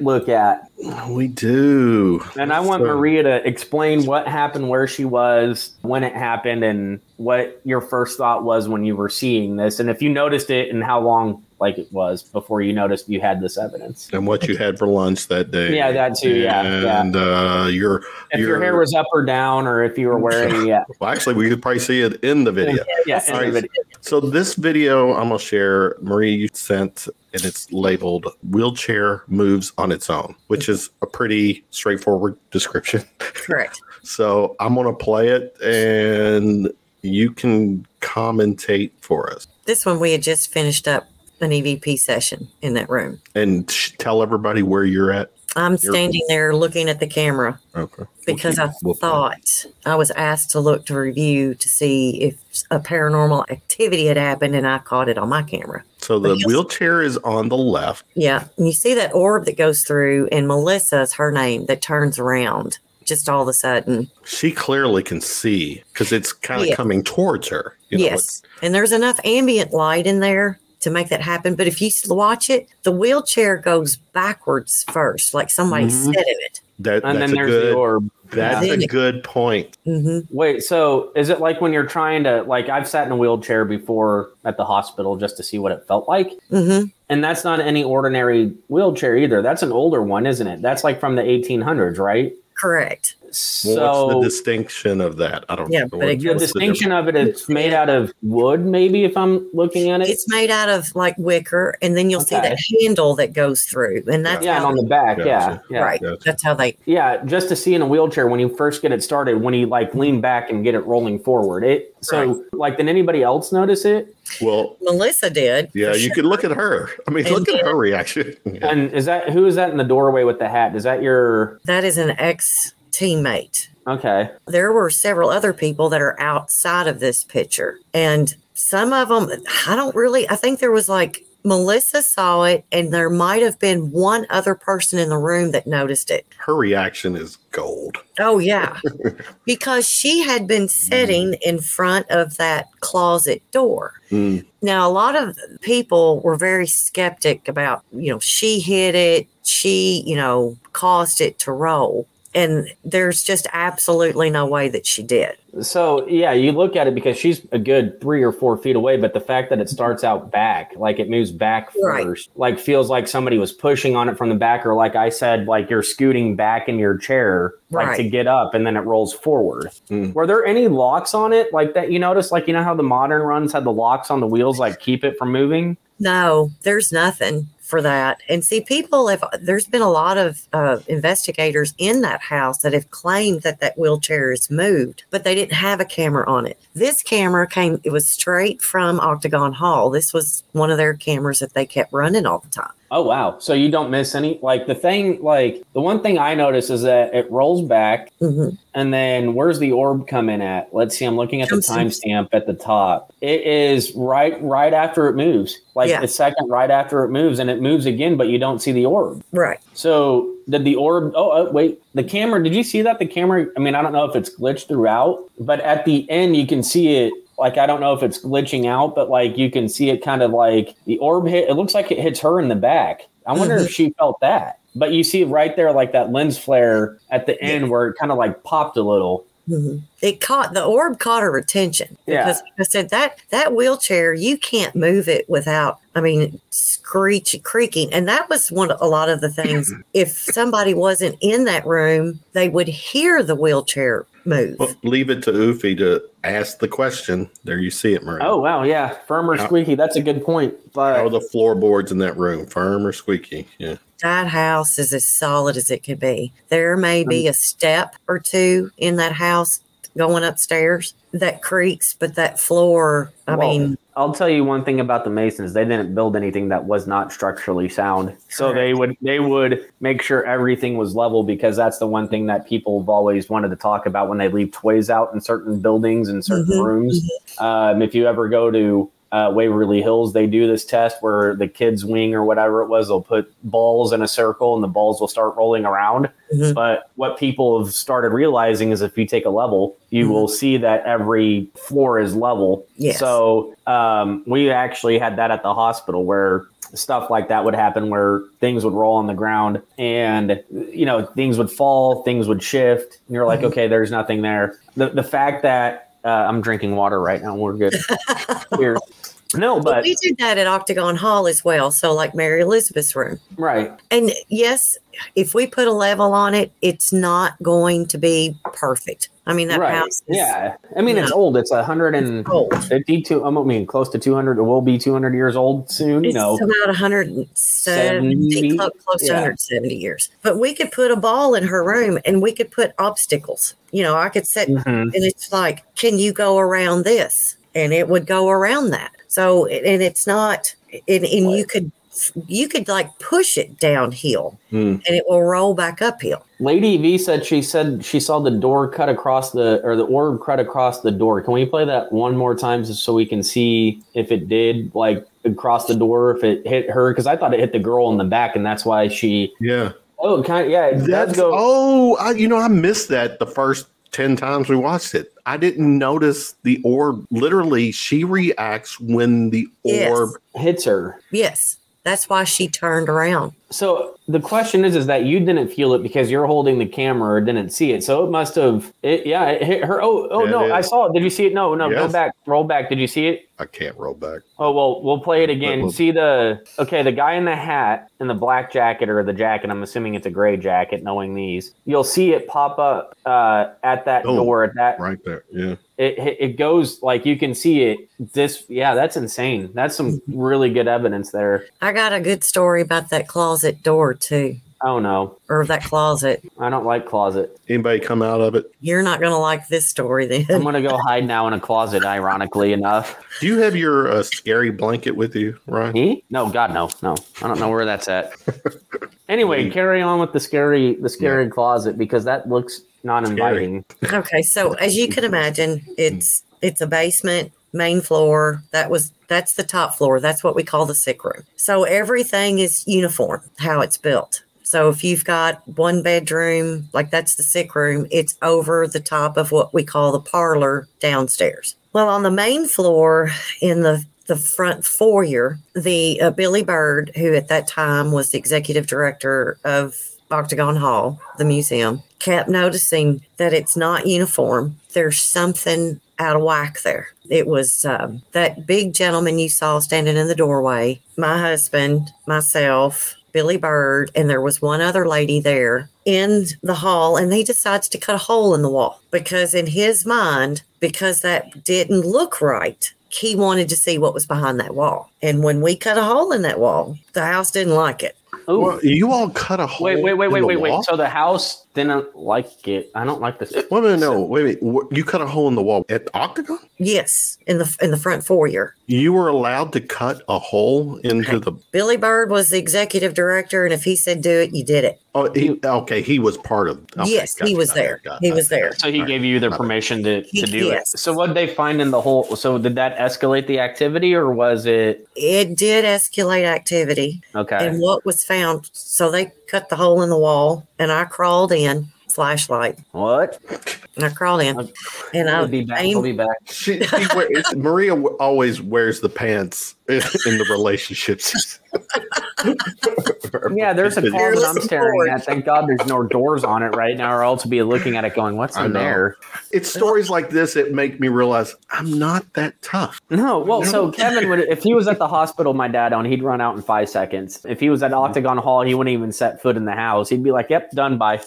[SPEAKER 2] look at?
[SPEAKER 1] We do.
[SPEAKER 2] And I want
[SPEAKER 1] So-
[SPEAKER 2] Maria to explain what happened, where she was, when it happened, and what your first thought was when you were seeing this, and if you noticed it, and how long like it was before you noticed you had this evidence.
[SPEAKER 1] And what you had for lunch that day.
[SPEAKER 2] Yeah, that too, yeah, yeah.
[SPEAKER 1] And uh, your
[SPEAKER 2] If your
[SPEAKER 1] Your-
[SPEAKER 2] hair was up or down, or if you were wearing, yeah,
[SPEAKER 1] well, actually, we could probably see it in the video.
[SPEAKER 2] yeah,
[SPEAKER 1] All right.
[SPEAKER 2] anybody-
[SPEAKER 1] So this video I'm gonna share, Marie you sent, and it's labeled "wheelchair moves on its own," which is a pretty straightforward description.
[SPEAKER 3] correct.
[SPEAKER 1] So I'm gonna play it, and you can commentate for us
[SPEAKER 3] This one we had just finished up an EVP session in that room.
[SPEAKER 1] and sh- tell everybody where you're at.
[SPEAKER 3] I'm standing there looking at the camera
[SPEAKER 1] Okay.
[SPEAKER 3] because
[SPEAKER 1] We'll
[SPEAKER 3] I
[SPEAKER 1] keep- we'll-
[SPEAKER 3] thought I was asked to look to review to see if a paranormal activity had happened and I caught it on my camera.
[SPEAKER 1] So the wheelchair is on the left.
[SPEAKER 3] Yeah. And you see that orb that goes through, and Melissa's her name that turns around just all of a sudden.
[SPEAKER 1] She clearly can see because it's kind of
[SPEAKER 3] Yeah.
[SPEAKER 1] coming towards her. You know,
[SPEAKER 3] yes. And there's enough ambient light in there to make that happen. But if you watch it, the wheelchair goes backwards first, like somebody
[SPEAKER 1] Mhm.
[SPEAKER 3] sat in it.
[SPEAKER 1] That,
[SPEAKER 2] and
[SPEAKER 1] that's
[SPEAKER 2] then
[SPEAKER 1] a
[SPEAKER 2] there's
[SPEAKER 1] good.
[SPEAKER 2] the orb.
[SPEAKER 1] That's
[SPEAKER 3] Yeah.
[SPEAKER 1] a good point.
[SPEAKER 3] hmm
[SPEAKER 2] Wait, so is it like when you're trying to like I've sat in a wheelchair before at the hospital just to see what it felt like?
[SPEAKER 3] hmm
[SPEAKER 2] And that's not any ordinary wheelchair either. That's an older one, isn't it? That's like from the 1800s, right?
[SPEAKER 3] Correct.
[SPEAKER 1] Well,
[SPEAKER 2] So
[SPEAKER 1] what's the distinction of that? I don't
[SPEAKER 3] Yeah,
[SPEAKER 1] know.
[SPEAKER 3] but it
[SPEAKER 2] the
[SPEAKER 3] goes-
[SPEAKER 2] distinction of it—it's made out of wood, maybe if I'm looking at it.
[SPEAKER 3] It's made out of like wicker, and then you'll see that handle that goes through, and that's
[SPEAKER 2] yeah, and on the back, yeah,
[SPEAKER 1] Gotcha.
[SPEAKER 2] yeah.
[SPEAKER 3] right.
[SPEAKER 1] Gotcha.
[SPEAKER 3] That's how they.
[SPEAKER 2] Yeah, just to see in a wheelchair when you first get it started, when you like lean back and get it rolling forward. It so like did anybody else notice it?
[SPEAKER 1] Well,
[SPEAKER 3] Melissa did.
[SPEAKER 1] yeah,
[SPEAKER 3] for
[SPEAKER 1] you
[SPEAKER 3] sure.
[SPEAKER 1] can look at her. I mean,
[SPEAKER 3] And
[SPEAKER 1] look at her reaction. Yeah.
[SPEAKER 2] And is that who is that in the doorway with the hat? Is that your
[SPEAKER 3] That is an ex teammate.
[SPEAKER 2] okay?
[SPEAKER 3] There were several other people that are outside of this picture, and some of them, I don't really. I think there was like Melissa saw it, and there might have been one other person in the room that noticed it.
[SPEAKER 1] Her reaction is gold.
[SPEAKER 3] Oh, yeah. because she had been sitting in front of that closet door.
[SPEAKER 1] Mm,
[SPEAKER 3] Now, a lot of people were very skeptic about, you know, she hit it, she, you know, caused it to roll. And there's just absolutely no way that she did.
[SPEAKER 2] So yeah, you look at it because she's a good three or four feet away, but the fact that it starts out back, like it moves back
[SPEAKER 3] Right.
[SPEAKER 2] first, like feels like somebody was pushing on it from the back, or like I said, like you're scooting back in your chair, like
[SPEAKER 3] Right.
[SPEAKER 2] to get up, and then it rolls forward.
[SPEAKER 1] Mm.
[SPEAKER 2] Were there any locks on it, like that? You notice, like you know how the modern runs had the locks on the wheels, like keep it from moving.
[SPEAKER 3] No, there's nothing for that. And see, people have, there's been a lot of uh, investigators in that house that have claimed that that wheelchair is moved, but they didn't have a camera on it. This camera came, it was straight from Octagon Hall. This was one of their cameras that they kept running all the time.
[SPEAKER 2] Oh wow! So you don't miss any. Like the thing, like the one thing I notice is that it rolls back,
[SPEAKER 3] hmm
[SPEAKER 2] And then where's the orb come in at? Let's see. I'm looking at the timestamp at the top. It is right right after it moves. Like
[SPEAKER 3] Yeah.
[SPEAKER 2] the second right after it moves, and it moves again, but you don't see the orb.
[SPEAKER 3] Right.
[SPEAKER 2] So did the orb? Oh, oh wait, the camera. Did you see that? The camera. I mean, I don't know if it's glitched throughout, but at the end you can see it. Like I don't know if it's glitching out, but like you can see it kind of like the orb hit. It looks like it hits her in the back. I wonder if she felt that. but you see right there, like that lens flare at the end where it kind of like popped a little.
[SPEAKER 3] Mhm. It caught the orb caught her attention
[SPEAKER 2] Yeah.
[SPEAKER 3] because like I said that that wheelchair you can't move it without I mean screech creaking and that was one a lot of the things if somebody wasn't in that room they would hear the wheelchair move.
[SPEAKER 1] Well, leave it to Oofy to ask the question. There you see it, Maria.
[SPEAKER 2] Oh wow, yeah, firm or
[SPEAKER 1] Yeah.
[SPEAKER 2] squeaky. That's a good point.
[SPEAKER 1] How are the floorboards in that room? Firm or squeaky? Yeah.
[SPEAKER 3] That house is as solid as it could be. There may be a step or two in that house going upstairs that creaks, but that floor, I
[SPEAKER 2] Well,
[SPEAKER 3] mean,
[SPEAKER 2] I'll tell you one thing about the Masons. They didn't build anything that was not structurally sound. So they would they would make sure everything was level because that's the one thing that people have always wanted to talk about when they leave toys out in certain buildings and certain
[SPEAKER 3] Mhm,
[SPEAKER 2] rooms. Um, if you ever go to uh, Waverly Hills, they do this test where the kids' wing or whatever it was, they'll put balls in a circle and the balls will start rolling around.
[SPEAKER 3] Mhm.
[SPEAKER 2] But what people have started realizing is if you take a level, you
[SPEAKER 3] Mhm.
[SPEAKER 2] will see that every floor is level.
[SPEAKER 3] Yes.
[SPEAKER 2] So um, we actually had that at the hospital where stuff like that would happen where things would roll on the ground and you know things would fall things would shift and you're like
[SPEAKER 3] Mhm.
[SPEAKER 2] okay there's nothing there the, the fact that uh, i'm drinking water right now we're good here no
[SPEAKER 3] But
[SPEAKER 2] but
[SPEAKER 3] we did that at Octagon Hall as well. So, like Mary Elizabeth's room.
[SPEAKER 2] right
[SPEAKER 3] And yes, if we put a level on it, it's not going to be perfect. I mean, that
[SPEAKER 2] right
[SPEAKER 3] house is
[SPEAKER 2] yeah i mean it's
[SPEAKER 3] Yeah.
[SPEAKER 2] old it's 152
[SPEAKER 3] old.
[SPEAKER 2] i mean close to 200 it will be 200 years old soon you
[SPEAKER 3] It's
[SPEAKER 2] know
[SPEAKER 3] about 170,
[SPEAKER 2] 70,
[SPEAKER 3] clo- close to 170 years. But we could put a ball in her room and we could put obstacles. You know, I could set,
[SPEAKER 2] Mhm.
[SPEAKER 3] and it's like, can you go around this? And it would go around that. So, and it's not, and, and you could, you could like push it downhill
[SPEAKER 1] Hmm.
[SPEAKER 3] and it will roll back uphill.
[SPEAKER 2] Lady V said she said she saw the door cut across the or the orb cut across the door. Can we play that one more time just so we can see if it did like across the door if it hit her? Because I thought it hit the girl in the back, and that's why she.
[SPEAKER 1] Yeah.
[SPEAKER 2] Oh, kind of, yeah,
[SPEAKER 1] That's
[SPEAKER 2] go.
[SPEAKER 1] oh, I, you know, I missed that the first ten times we watched it. I didn't notice the orb. Literally, she reacts when the
[SPEAKER 3] Yes.
[SPEAKER 1] orb.
[SPEAKER 2] hits her.
[SPEAKER 3] Yes. That's why she turned around.
[SPEAKER 2] So the question is, is that you didn't feel it because you're holding the camera or didn't see it. So it must have. It, yeah, it hit her. Oh, oh
[SPEAKER 1] Yeah,
[SPEAKER 2] no,
[SPEAKER 1] it
[SPEAKER 2] I saw it. Did you see it? No, no, go back, roll back. Did you see it?
[SPEAKER 1] I can't roll back.
[SPEAKER 2] Oh well, we'll play it again.
[SPEAKER 1] we'll-
[SPEAKER 2] See the okay, the guy in the hat and the black jacket or the jacket. I'm assuming it's a gray jacket. Knowing these, you'll see it pop up uh, at that
[SPEAKER 1] Oh,
[SPEAKER 2] door. At that,
[SPEAKER 1] Right there. Yeah.
[SPEAKER 2] it, it it goes like you can see it. This, yeah, that's insane. That's some really good evidence there.
[SPEAKER 3] I got a good story about that closet door too,
[SPEAKER 2] Oh no,
[SPEAKER 3] or that closet.
[SPEAKER 2] I don't like closet.
[SPEAKER 1] Anybody come out of it?
[SPEAKER 3] You're not going to like this story then.
[SPEAKER 2] I'm gonna go hide now in a closet. Ironically enough,
[SPEAKER 1] Do you have your uh, scary blanket with you, Ryan?
[SPEAKER 2] me? No, God, no, no. I don't know where that's at. Anyway, carry on with the scary, the scary closet because that looks non-inviting.
[SPEAKER 3] okay, so as you can imagine, it's it's a basement, main floor. That was that's the top floor. That's what we call the sick room. So everything is uniform how it's built. So if you've got one bedroom, like that's the sick room, it's over the top of what we call the parlor downstairs. Well, on the main floor in the the front foyer, the uh, Billy Bird, who at that time was the executive director of Octagon Hall, the museum, kept noticing that it's not uniform. There's something out of whack there. It was um, that big gentleman you saw standing in the doorway, my husband, myself, Billy Bird, and there was one other lady there in the hall, and he decides to cut a hole in the wall because, in his mind, because that didn't look right, he wanted to see what was behind that wall. And when we cut a hole in that wall, the house didn't like it.
[SPEAKER 2] Ooh.
[SPEAKER 1] Well, you all cut a hole.
[SPEAKER 2] Wait, wait, wait, wait, wait,
[SPEAKER 1] wall?
[SPEAKER 2] wait. So the house didn't like it. I don't like this.
[SPEAKER 1] Wait a minute, no, wait a minute. You cut a hole in the wall at the Octagon?
[SPEAKER 3] Yes, in the in the front foyer.
[SPEAKER 1] You were allowed to cut a hole into the.
[SPEAKER 3] Billy Bird was the executive director, and if he said do it, you did it.
[SPEAKER 1] Oh, he, okay. He was part of. okay,
[SPEAKER 3] yes, he was
[SPEAKER 1] gotcha,
[SPEAKER 3] there.
[SPEAKER 1] gotcha,
[SPEAKER 3] He was there.
[SPEAKER 2] So he
[SPEAKER 1] All
[SPEAKER 2] gave
[SPEAKER 1] right.
[SPEAKER 2] you the
[SPEAKER 1] My bad.
[SPEAKER 2] permission to, to
[SPEAKER 3] He-
[SPEAKER 2] do
[SPEAKER 3] yes.
[SPEAKER 2] it. So what did they find in the hole? So did that escalate the activity, or was it
[SPEAKER 3] It did escalate activity,
[SPEAKER 2] okay?
[SPEAKER 3] and what was found. So they cut the hole in the wall, and I crawled in, flashlight,
[SPEAKER 2] What?
[SPEAKER 3] and I crawled in, and I
[SPEAKER 2] I'll be back. I'll be back.
[SPEAKER 1] She, she wear, it's, Maria always wears the pants in, in the relationships.
[SPEAKER 2] Yeah, there's a
[SPEAKER 1] You're
[SPEAKER 2] closet I'm staring
[SPEAKER 3] forward.
[SPEAKER 2] at. Thank God there's no doors on it right now, or else be looking at it going, "What's in there?"
[SPEAKER 1] It's stories like this that make me realize I'm not that tough.
[SPEAKER 2] No, well, so Kevin would if he was at the hospital, my dad on, he'd run out in five seconds. If he was at Octagon Hall, he wouldn't even set foot in the house. He'd be like, "Yep, done. Bye."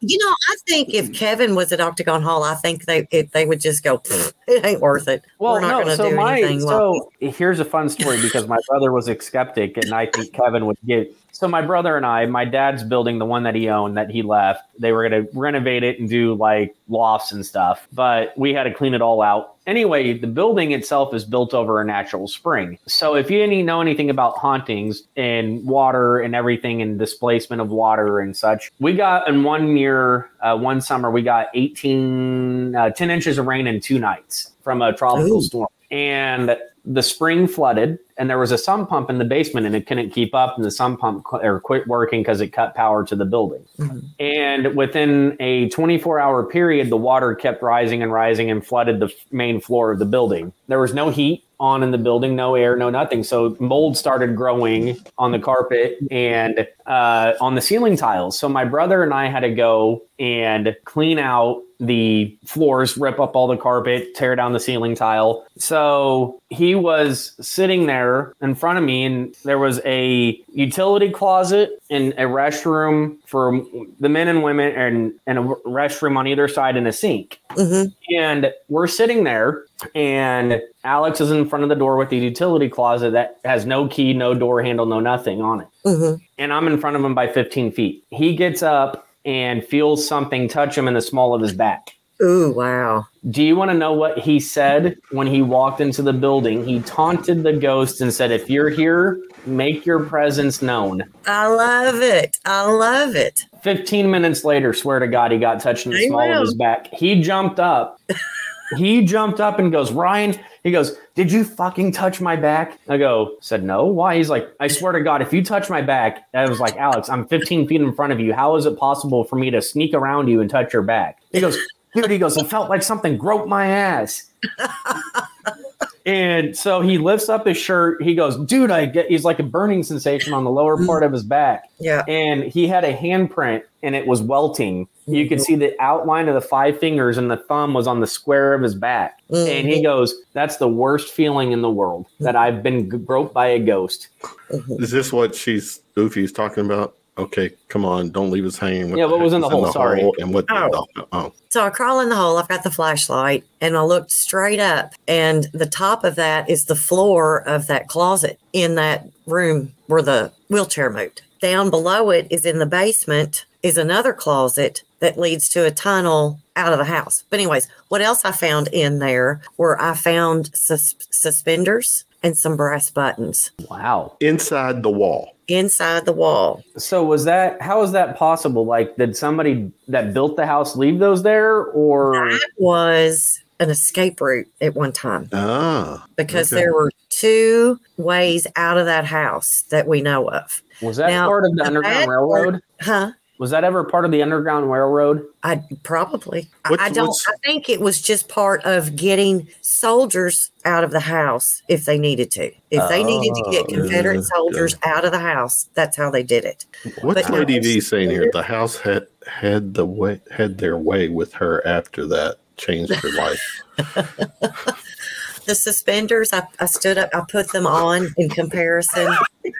[SPEAKER 3] You know, I think if Kevin was at Octagon Hall, I think they if they would just go, it ain't worth it.
[SPEAKER 2] Well,
[SPEAKER 3] We're not
[SPEAKER 2] no.
[SPEAKER 3] going to
[SPEAKER 2] So
[SPEAKER 3] do
[SPEAKER 2] my
[SPEAKER 3] anything. well,
[SPEAKER 2] so here's a fun story because my brother was a skeptic, and I think Kevin would get. So my brother and I, my dad's building the one that he owned that he left. They were going to renovate it and do like lofts and stuff, but we had to clean it all out. Anyway, the building itself is built over a natural spring. So if you any know anything about hauntings and water and everything and displacement of water and such, we got in one year, uh, one summer, we got 18, uh, 10 inches of rain in two nights from a tropical
[SPEAKER 3] Ooh.
[SPEAKER 2] storm. And the spring flooded and there was a sump pump in the basement and it couldn't keep up and the sump pump or quit working because it cut power to the building
[SPEAKER 3] Mhm.
[SPEAKER 2] and within a 24 hour period the water kept rising and rising and flooded the f- main floor of the building there was no heat on in the building no air no nothing so mold started growing on the carpet and uh, on the ceiling tiles so my brother and i had to go and clean out the floors, rip up all the carpet, tear down the ceiling tile. So he was sitting there in front of me, and there was a utility closet and a restroom for the men and women, and, and a restroom on either side, and a sink.
[SPEAKER 3] mhm.
[SPEAKER 2] And we're sitting there, and Alex is in front of the door with the utility closet that has no key, no door handle, no nothing on it
[SPEAKER 3] Mhm.
[SPEAKER 2] and I'm in front of him by 15 feet. He gets up and feels something touch him in the small of his back.
[SPEAKER 3] Ooh, wow.
[SPEAKER 2] Do you want to know what he said when he walked into the building? He taunted the ghost and said, If you're here, make your presence known.
[SPEAKER 3] I love it. I love it.
[SPEAKER 2] 15 minutes later, swear to God, he got touched in the
[SPEAKER 3] I
[SPEAKER 2] small
[SPEAKER 3] will.
[SPEAKER 2] of his back. He jumped up. he jumped up and goes, Ryan, he goes, Did you fucking touch my back? I go, said no. Why? He's like, I swear to God, if you touch my back, I was like, Alex, I'm 15 feet in front of you. How is it possible for me to sneak around you and touch your back? He goes, dude, he goes, it felt like something groped my ass. And so he lifts up his shirt. He goes, dude, I get he's like a burning sensation on the lower part of his back
[SPEAKER 3] Yeah.
[SPEAKER 2] and he had a handprint and it was welting. You could see the outline of the five fingers and the thumb was on the square of his back. And he mm-hmm. goes, That's the worst feeling in the world that I've been g- groped by a ghost. Mm-hmm.
[SPEAKER 1] Is this what she's Goofy's talking about? Okay, come on, don't leave us hanging.
[SPEAKER 2] Yeah, what was in the
[SPEAKER 1] heck is
[SPEAKER 2] hole? Sorry.
[SPEAKER 1] and what?
[SPEAKER 3] Oh.
[SPEAKER 1] the- oh,
[SPEAKER 3] So I crawl in the hole. I've got the flashlight and I looked straight up, and the top of that is the floor of that closet in that room where the wheelchair moved. Down below it is in the basement is another closet that leads to a tunnel out of the house. But anyways, what else I found in there were I found sus- suspenders and some brass buttons
[SPEAKER 2] Wow.
[SPEAKER 1] inside the wall.
[SPEAKER 3] Inside the wall.
[SPEAKER 2] So was that how is that possible? Like did somebody that built the house leave those there or
[SPEAKER 3] That was an escape route at one time.
[SPEAKER 1] Ah,
[SPEAKER 3] because
[SPEAKER 1] Okay.
[SPEAKER 3] there were two ways out of that house that we know of.
[SPEAKER 2] was that
[SPEAKER 3] Now,
[SPEAKER 2] part of the
[SPEAKER 3] the
[SPEAKER 2] Underground
[SPEAKER 3] bad
[SPEAKER 2] Railroad?
[SPEAKER 3] Huh?
[SPEAKER 2] Was that ever part of the Underground Railroad?
[SPEAKER 3] I probably. I-
[SPEAKER 1] What's-
[SPEAKER 3] I don't. I think it was just part of getting soldiers out of the house if they needed to. If they needed to get
[SPEAKER 2] Oh,
[SPEAKER 3] Confederate
[SPEAKER 1] okay.
[SPEAKER 3] soldiers out of the house, that's how they did it.
[SPEAKER 1] what's
[SPEAKER 3] But
[SPEAKER 1] Lady
[SPEAKER 3] it's-
[SPEAKER 1] V saying here? The house had had the way had their way with her after that changed her life.
[SPEAKER 3] The suspenders, I, I stood up. I put them on in comparison. It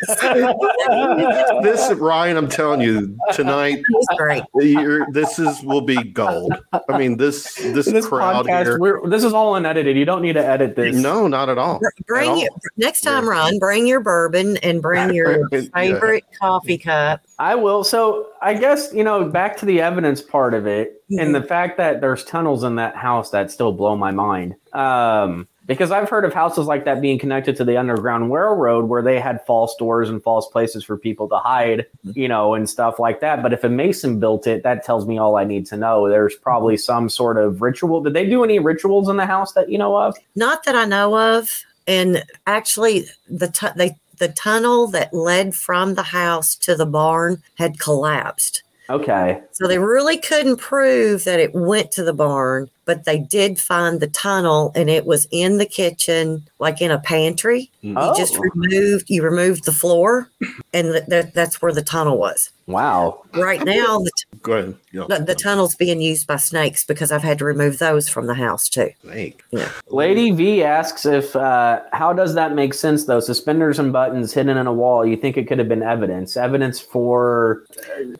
[SPEAKER 1] this Ryan, I'm telling you tonight,
[SPEAKER 3] was great.
[SPEAKER 1] you're, this is will be gold. I mean this this,
[SPEAKER 2] This
[SPEAKER 1] crowd
[SPEAKER 2] podcast,
[SPEAKER 1] here.
[SPEAKER 2] we're, this is all unedited. You don't need to edit this.
[SPEAKER 1] No, not at all.
[SPEAKER 3] Bring
[SPEAKER 1] At
[SPEAKER 3] your
[SPEAKER 1] all.
[SPEAKER 3] next time, Ron. Bring your bourbon and bring your
[SPEAKER 1] Yeah.
[SPEAKER 3] favorite coffee cup.
[SPEAKER 2] I will. So I guess you know back to the evidence part of it, and the fact that there's tunnels in that house that still blow my mind. Um, because I've heard of houses like that being connected to the Underground Railroad, where they had false doors and false places for people to hide, mm-hmm. you know, and stuff like that. But if a mason built it, that tells me all I need to know. There's probably mm-hmm. some sort of ritual. Did they do any rituals in the house that you know of?
[SPEAKER 3] Not that I know of. And actually, the tu- they the tunnel that led from the house to the barn had collapsed.
[SPEAKER 2] Okay.
[SPEAKER 3] So they really couldn't prove that it went to the barn, but they did find the tunnel and it was in the kitchen, like in a pantry.
[SPEAKER 2] Oh.
[SPEAKER 3] You just oh. removed you removed the floor, and th- that that's where the tunnel was.
[SPEAKER 2] Wow.
[SPEAKER 3] Right now, the, t-
[SPEAKER 1] Go ahead. Yeah.
[SPEAKER 3] the, the tunnel's being used by snakes because I've had to remove those from the house too.
[SPEAKER 1] Snake.
[SPEAKER 2] Lady V asks if uh, how does that make sense though? Suspenders and buttons hidden in a wall. You think it could have been evidence? Evidence for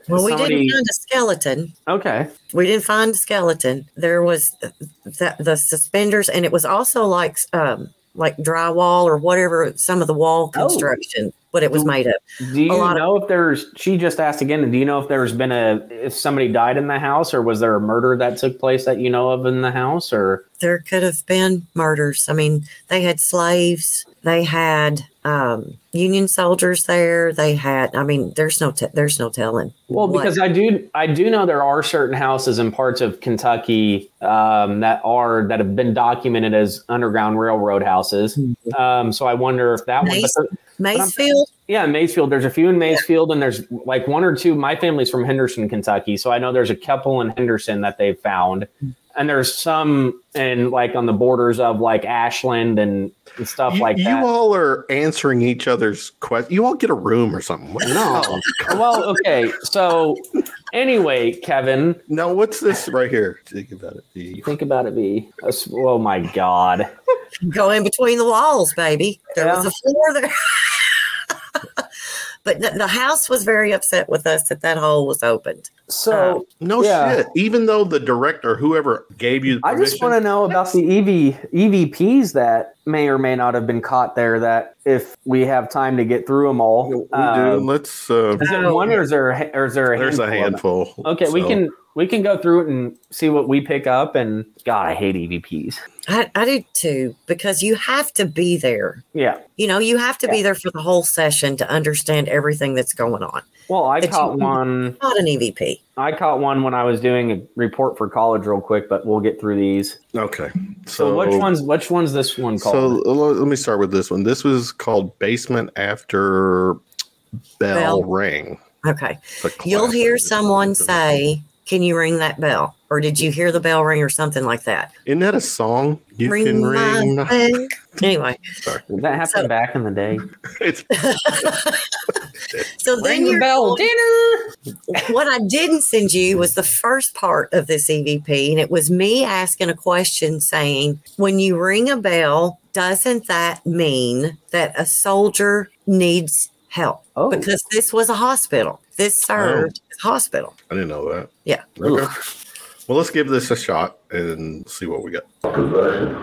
[SPEAKER 3] Well, we didn't find a skeleton.
[SPEAKER 2] Okay.
[SPEAKER 3] We didn't find a skeleton. There was the, the suspenders, and it was also like um, like drywall or whatever some of the wall
[SPEAKER 2] Oh.
[SPEAKER 3] construction, what it was made of.
[SPEAKER 2] Do you
[SPEAKER 3] lot of-
[SPEAKER 2] know if there's? She just asked again. Do you know if there's been a if somebody died in the house, or was there a murder that took place that you know of in the house, or
[SPEAKER 3] There could have been murders. I mean, they had slaves. They had um, Union soldiers there. They had. I mean, there's no t- there's no telling.
[SPEAKER 2] Well,
[SPEAKER 3] what-
[SPEAKER 2] because I do, I do know there are certain houses in parts of Kentucky um, that are that have been documented as underground railroad houses. Um, so I wonder if that one. But
[SPEAKER 3] Mace-
[SPEAKER 2] there-
[SPEAKER 3] Macefield.
[SPEAKER 2] yeah, Maysfield. There's a few in Maysfield, and there's like one or two. My family's from Henderson, Kentucky, so I know there's a couple in Henderson that they've found, and there's some and like on the borders of like Ashland and, and stuff
[SPEAKER 1] You,
[SPEAKER 2] like
[SPEAKER 1] you
[SPEAKER 2] that.
[SPEAKER 1] You all are answering each other's questions. You all get a room or something.
[SPEAKER 2] No. well, okay. So anyway, Kevin,
[SPEAKER 1] No, what's this right here? Think about it. The-
[SPEAKER 2] think about it. Be oh my god.
[SPEAKER 3] Go in between the walls, baby. There was a floor there. but the, the house was very upset with us that that hole was opened.
[SPEAKER 2] So um,
[SPEAKER 1] No
[SPEAKER 2] Yeah.
[SPEAKER 1] shit. Even though the director, whoever gave you the
[SPEAKER 2] I just want to know about the EV EVPs that may or may not have been caught there. That if we have time to get through them all,
[SPEAKER 1] We do.
[SPEAKER 2] uh,
[SPEAKER 1] Let's. Uh,
[SPEAKER 2] is it
[SPEAKER 3] Oh.
[SPEAKER 2] one or is there a, or is there a
[SPEAKER 1] there's a
[SPEAKER 2] handful of them?
[SPEAKER 1] handful.
[SPEAKER 2] Okay, we can we can go through it and see what we pick up. And God, I hate EVPs.
[SPEAKER 3] I, I did too, because you have to be there.
[SPEAKER 2] Yeah.
[SPEAKER 3] You know, you have to be there for the whole session to understand everything that's going on.
[SPEAKER 2] Well, I
[SPEAKER 3] But
[SPEAKER 2] caught one.
[SPEAKER 3] Not an E EVP.
[SPEAKER 2] I caught one when I was doing a report for college, real quick. But we'll get through these.
[SPEAKER 1] Okay.
[SPEAKER 2] So,
[SPEAKER 1] So,
[SPEAKER 2] which one's which one's this one called?
[SPEAKER 1] So let me start with this one. This was called Basement After Bell,
[SPEAKER 3] Bell.
[SPEAKER 1] Ring.
[SPEAKER 3] Okay. You'll hear someone say, Can you ring that bell? Or did you hear the bell ring or something like that?
[SPEAKER 1] Isn't that a song? You can ring. my-
[SPEAKER 3] Anyway,
[SPEAKER 1] Sorry.
[SPEAKER 2] Did that happen
[SPEAKER 3] so-
[SPEAKER 2] back in the day?
[SPEAKER 1] It's
[SPEAKER 3] so then
[SPEAKER 2] Ring the
[SPEAKER 3] you're
[SPEAKER 2] bell, dinner.
[SPEAKER 3] what I didn't send you was the first part of this EVP, and it was me asking a question saying, When you ring a bell, doesn't that mean that a soldier needs help?
[SPEAKER 2] Oh.
[SPEAKER 3] Because this was a hospital. This oh. served as a hospital.
[SPEAKER 1] I didn't know that.
[SPEAKER 3] Yeah.
[SPEAKER 1] Okay. Well, let's give this a shot and see what we got.
[SPEAKER 4] Good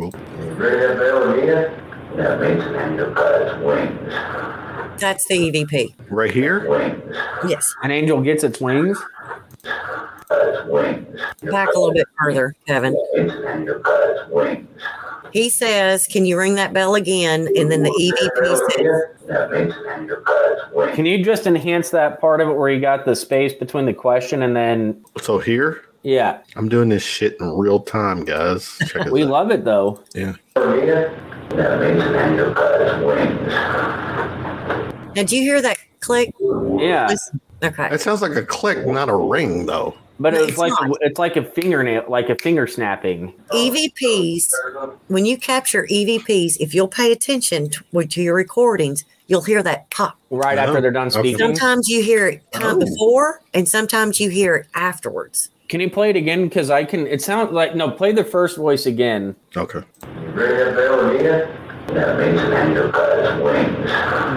[SPEAKER 1] Oop.
[SPEAKER 4] Ring that bell again? That means an angel got its wings.
[SPEAKER 3] That's the EVP.
[SPEAKER 1] Right here.
[SPEAKER 4] Wings.
[SPEAKER 3] Yes.
[SPEAKER 2] An angel gets its wings.
[SPEAKER 4] Got wings.
[SPEAKER 3] Back a little bit further, Kevin.
[SPEAKER 4] That means an angel got its wings.
[SPEAKER 3] He says, Can you ring that bell again? And then the EVP says,
[SPEAKER 4] That means an angel got wings.
[SPEAKER 2] Can you just enhance that part of it where you got the space between the question and then
[SPEAKER 1] So here,
[SPEAKER 2] yeah,
[SPEAKER 1] I'm doing this shit in real time, guys. Check it
[SPEAKER 2] we
[SPEAKER 1] out.
[SPEAKER 2] love it though.
[SPEAKER 1] Yeah.
[SPEAKER 4] Rita, That means an angel got its wings.
[SPEAKER 3] Now, do you hear that click?
[SPEAKER 2] Yeah,
[SPEAKER 3] Listen. Okay.
[SPEAKER 1] That sounds like a click, not a ring, though.
[SPEAKER 2] but
[SPEAKER 3] No,
[SPEAKER 2] it's
[SPEAKER 3] it's
[SPEAKER 2] like
[SPEAKER 3] not.
[SPEAKER 2] it's like a fingernail, like a finger snapping.
[SPEAKER 3] EVPs, when you capture EVPs, if you'll pay attention to, to your recordings, you'll hear that pop.
[SPEAKER 2] Right
[SPEAKER 1] Oh,
[SPEAKER 2] after they're done
[SPEAKER 1] okay.
[SPEAKER 2] speaking.
[SPEAKER 3] Sometimes you hear it come
[SPEAKER 1] Oh.
[SPEAKER 3] before, and sometimes you hear it afterwards.
[SPEAKER 2] Can you play it again? Because I can. It sounds like no. Play the first voice again.
[SPEAKER 1] Okay.
[SPEAKER 4] Ring that bell, Rita. That means an angel got its wings.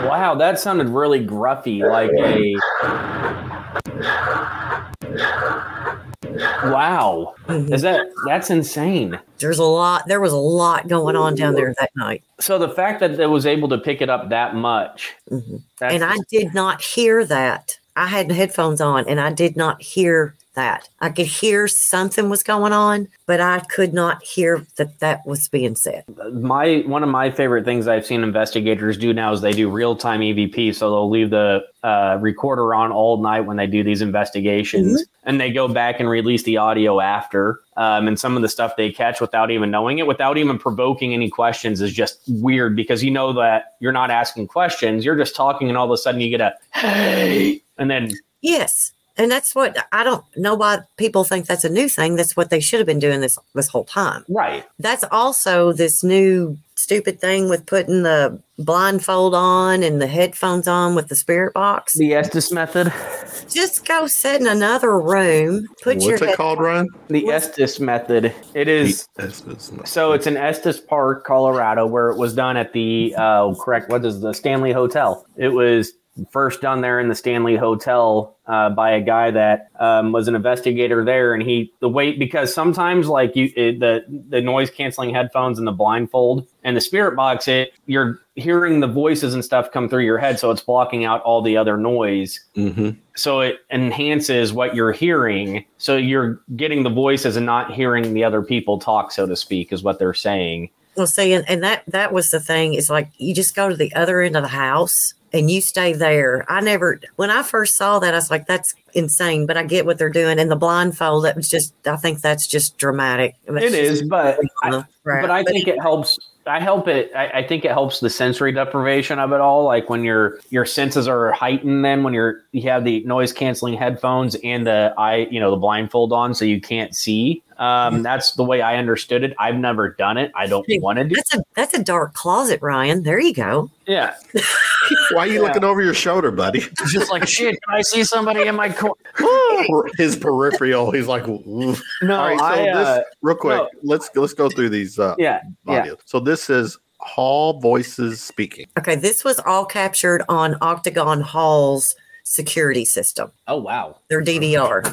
[SPEAKER 2] Wow, that sounded really gruffy, like a. Wow,
[SPEAKER 3] Mhm.
[SPEAKER 2] is that that's insane?
[SPEAKER 3] There's a lot. There was a lot going on down there that night,
[SPEAKER 2] So the fact that it was able to pick it up that much,
[SPEAKER 3] Mhm. and I did not hear that. I had headphones on, and I did not hear that. I could hear something was going on, but I could not hear that that was being said.
[SPEAKER 2] my one of my favorite things I've seen investigators do now is they do real time EVP. So they'll leave the uh, recorder on all night when they do these investigations,
[SPEAKER 3] Mm-hmm.
[SPEAKER 2] and they go back and release the audio after. Um, and some of the stuff they catch without even knowing it, without even provoking any questions, is just weird because you know that you're not asking questions, you're just talking, and all of a sudden you get a hey, and then
[SPEAKER 3] Yes, And that's what I don't know why people think that's a new thing. That's what they should have been doing this this whole time.
[SPEAKER 2] Right.
[SPEAKER 3] That's also this new stupid thing with putting the blindfold on and the headphones on with the spirit box.
[SPEAKER 2] The Estes method.
[SPEAKER 3] Just go sit in another room. Put your
[SPEAKER 1] What's it
[SPEAKER 3] head-
[SPEAKER 1] called, Ryan?
[SPEAKER 2] The Estes method. It is so it's in Estes Park, Colorado, where it was done at the uh, correct. What is the Stanley Hotel? It was first done there in the Stanley Hotel uh, by a guy that um, was an investigator there, and he the weight because sometimes like you it, the the noise canceling headphones and the blindfold and the spirit box, it you're hearing the voices and stuff come through your head, so it's blocking out all the other noise.
[SPEAKER 1] Mm-hmm.
[SPEAKER 2] so it enhances what you're hearing. So you're getting the voices and not hearing the other people talk so to speak is what they're saying
[SPEAKER 3] Well, see, and, and that that was the thing. Is like you just go to the other end of the house and you stay there. I never, when I first saw that, I was like, "That's insane." But I get what they're doing, and the blindfold. That was just, I think that's just dramatic.
[SPEAKER 2] it is but I, but i think it helps i help it I, I think it helps the sensory deprivation of it all like when your your senses are heightened then when you're you have the noise canceling headphones and the eye you know the blindfold on so you can't see um that's the way i understood it i've never done it i don't
[SPEAKER 3] Hey,
[SPEAKER 2] want to do
[SPEAKER 3] That's a that's a dark closet, Ryan. There you go.
[SPEAKER 2] yeah
[SPEAKER 1] Why are you
[SPEAKER 2] Yeah.
[SPEAKER 1] looking over your shoulder, buddy?
[SPEAKER 2] it's just like shit can i see somebody in my corner
[SPEAKER 1] His peripheral. He's like, "Oof."
[SPEAKER 2] no
[SPEAKER 1] all right. So
[SPEAKER 2] I,
[SPEAKER 1] this,
[SPEAKER 2] uh,
[SPEAKER 1] real quick,
[SPEAKER 2] no.
[SPEAKER 1] let's let's go through these uh,
[SPEAKER 2] yeah yeah.
[SPEAKER 1] So this is Hall Voices speaking.
[SPEAKER 3] Okay, this was all captured on Octagon Hall's security system.
[SPEAKER 2] oh wow
[SPEAKER 3] Their DVR.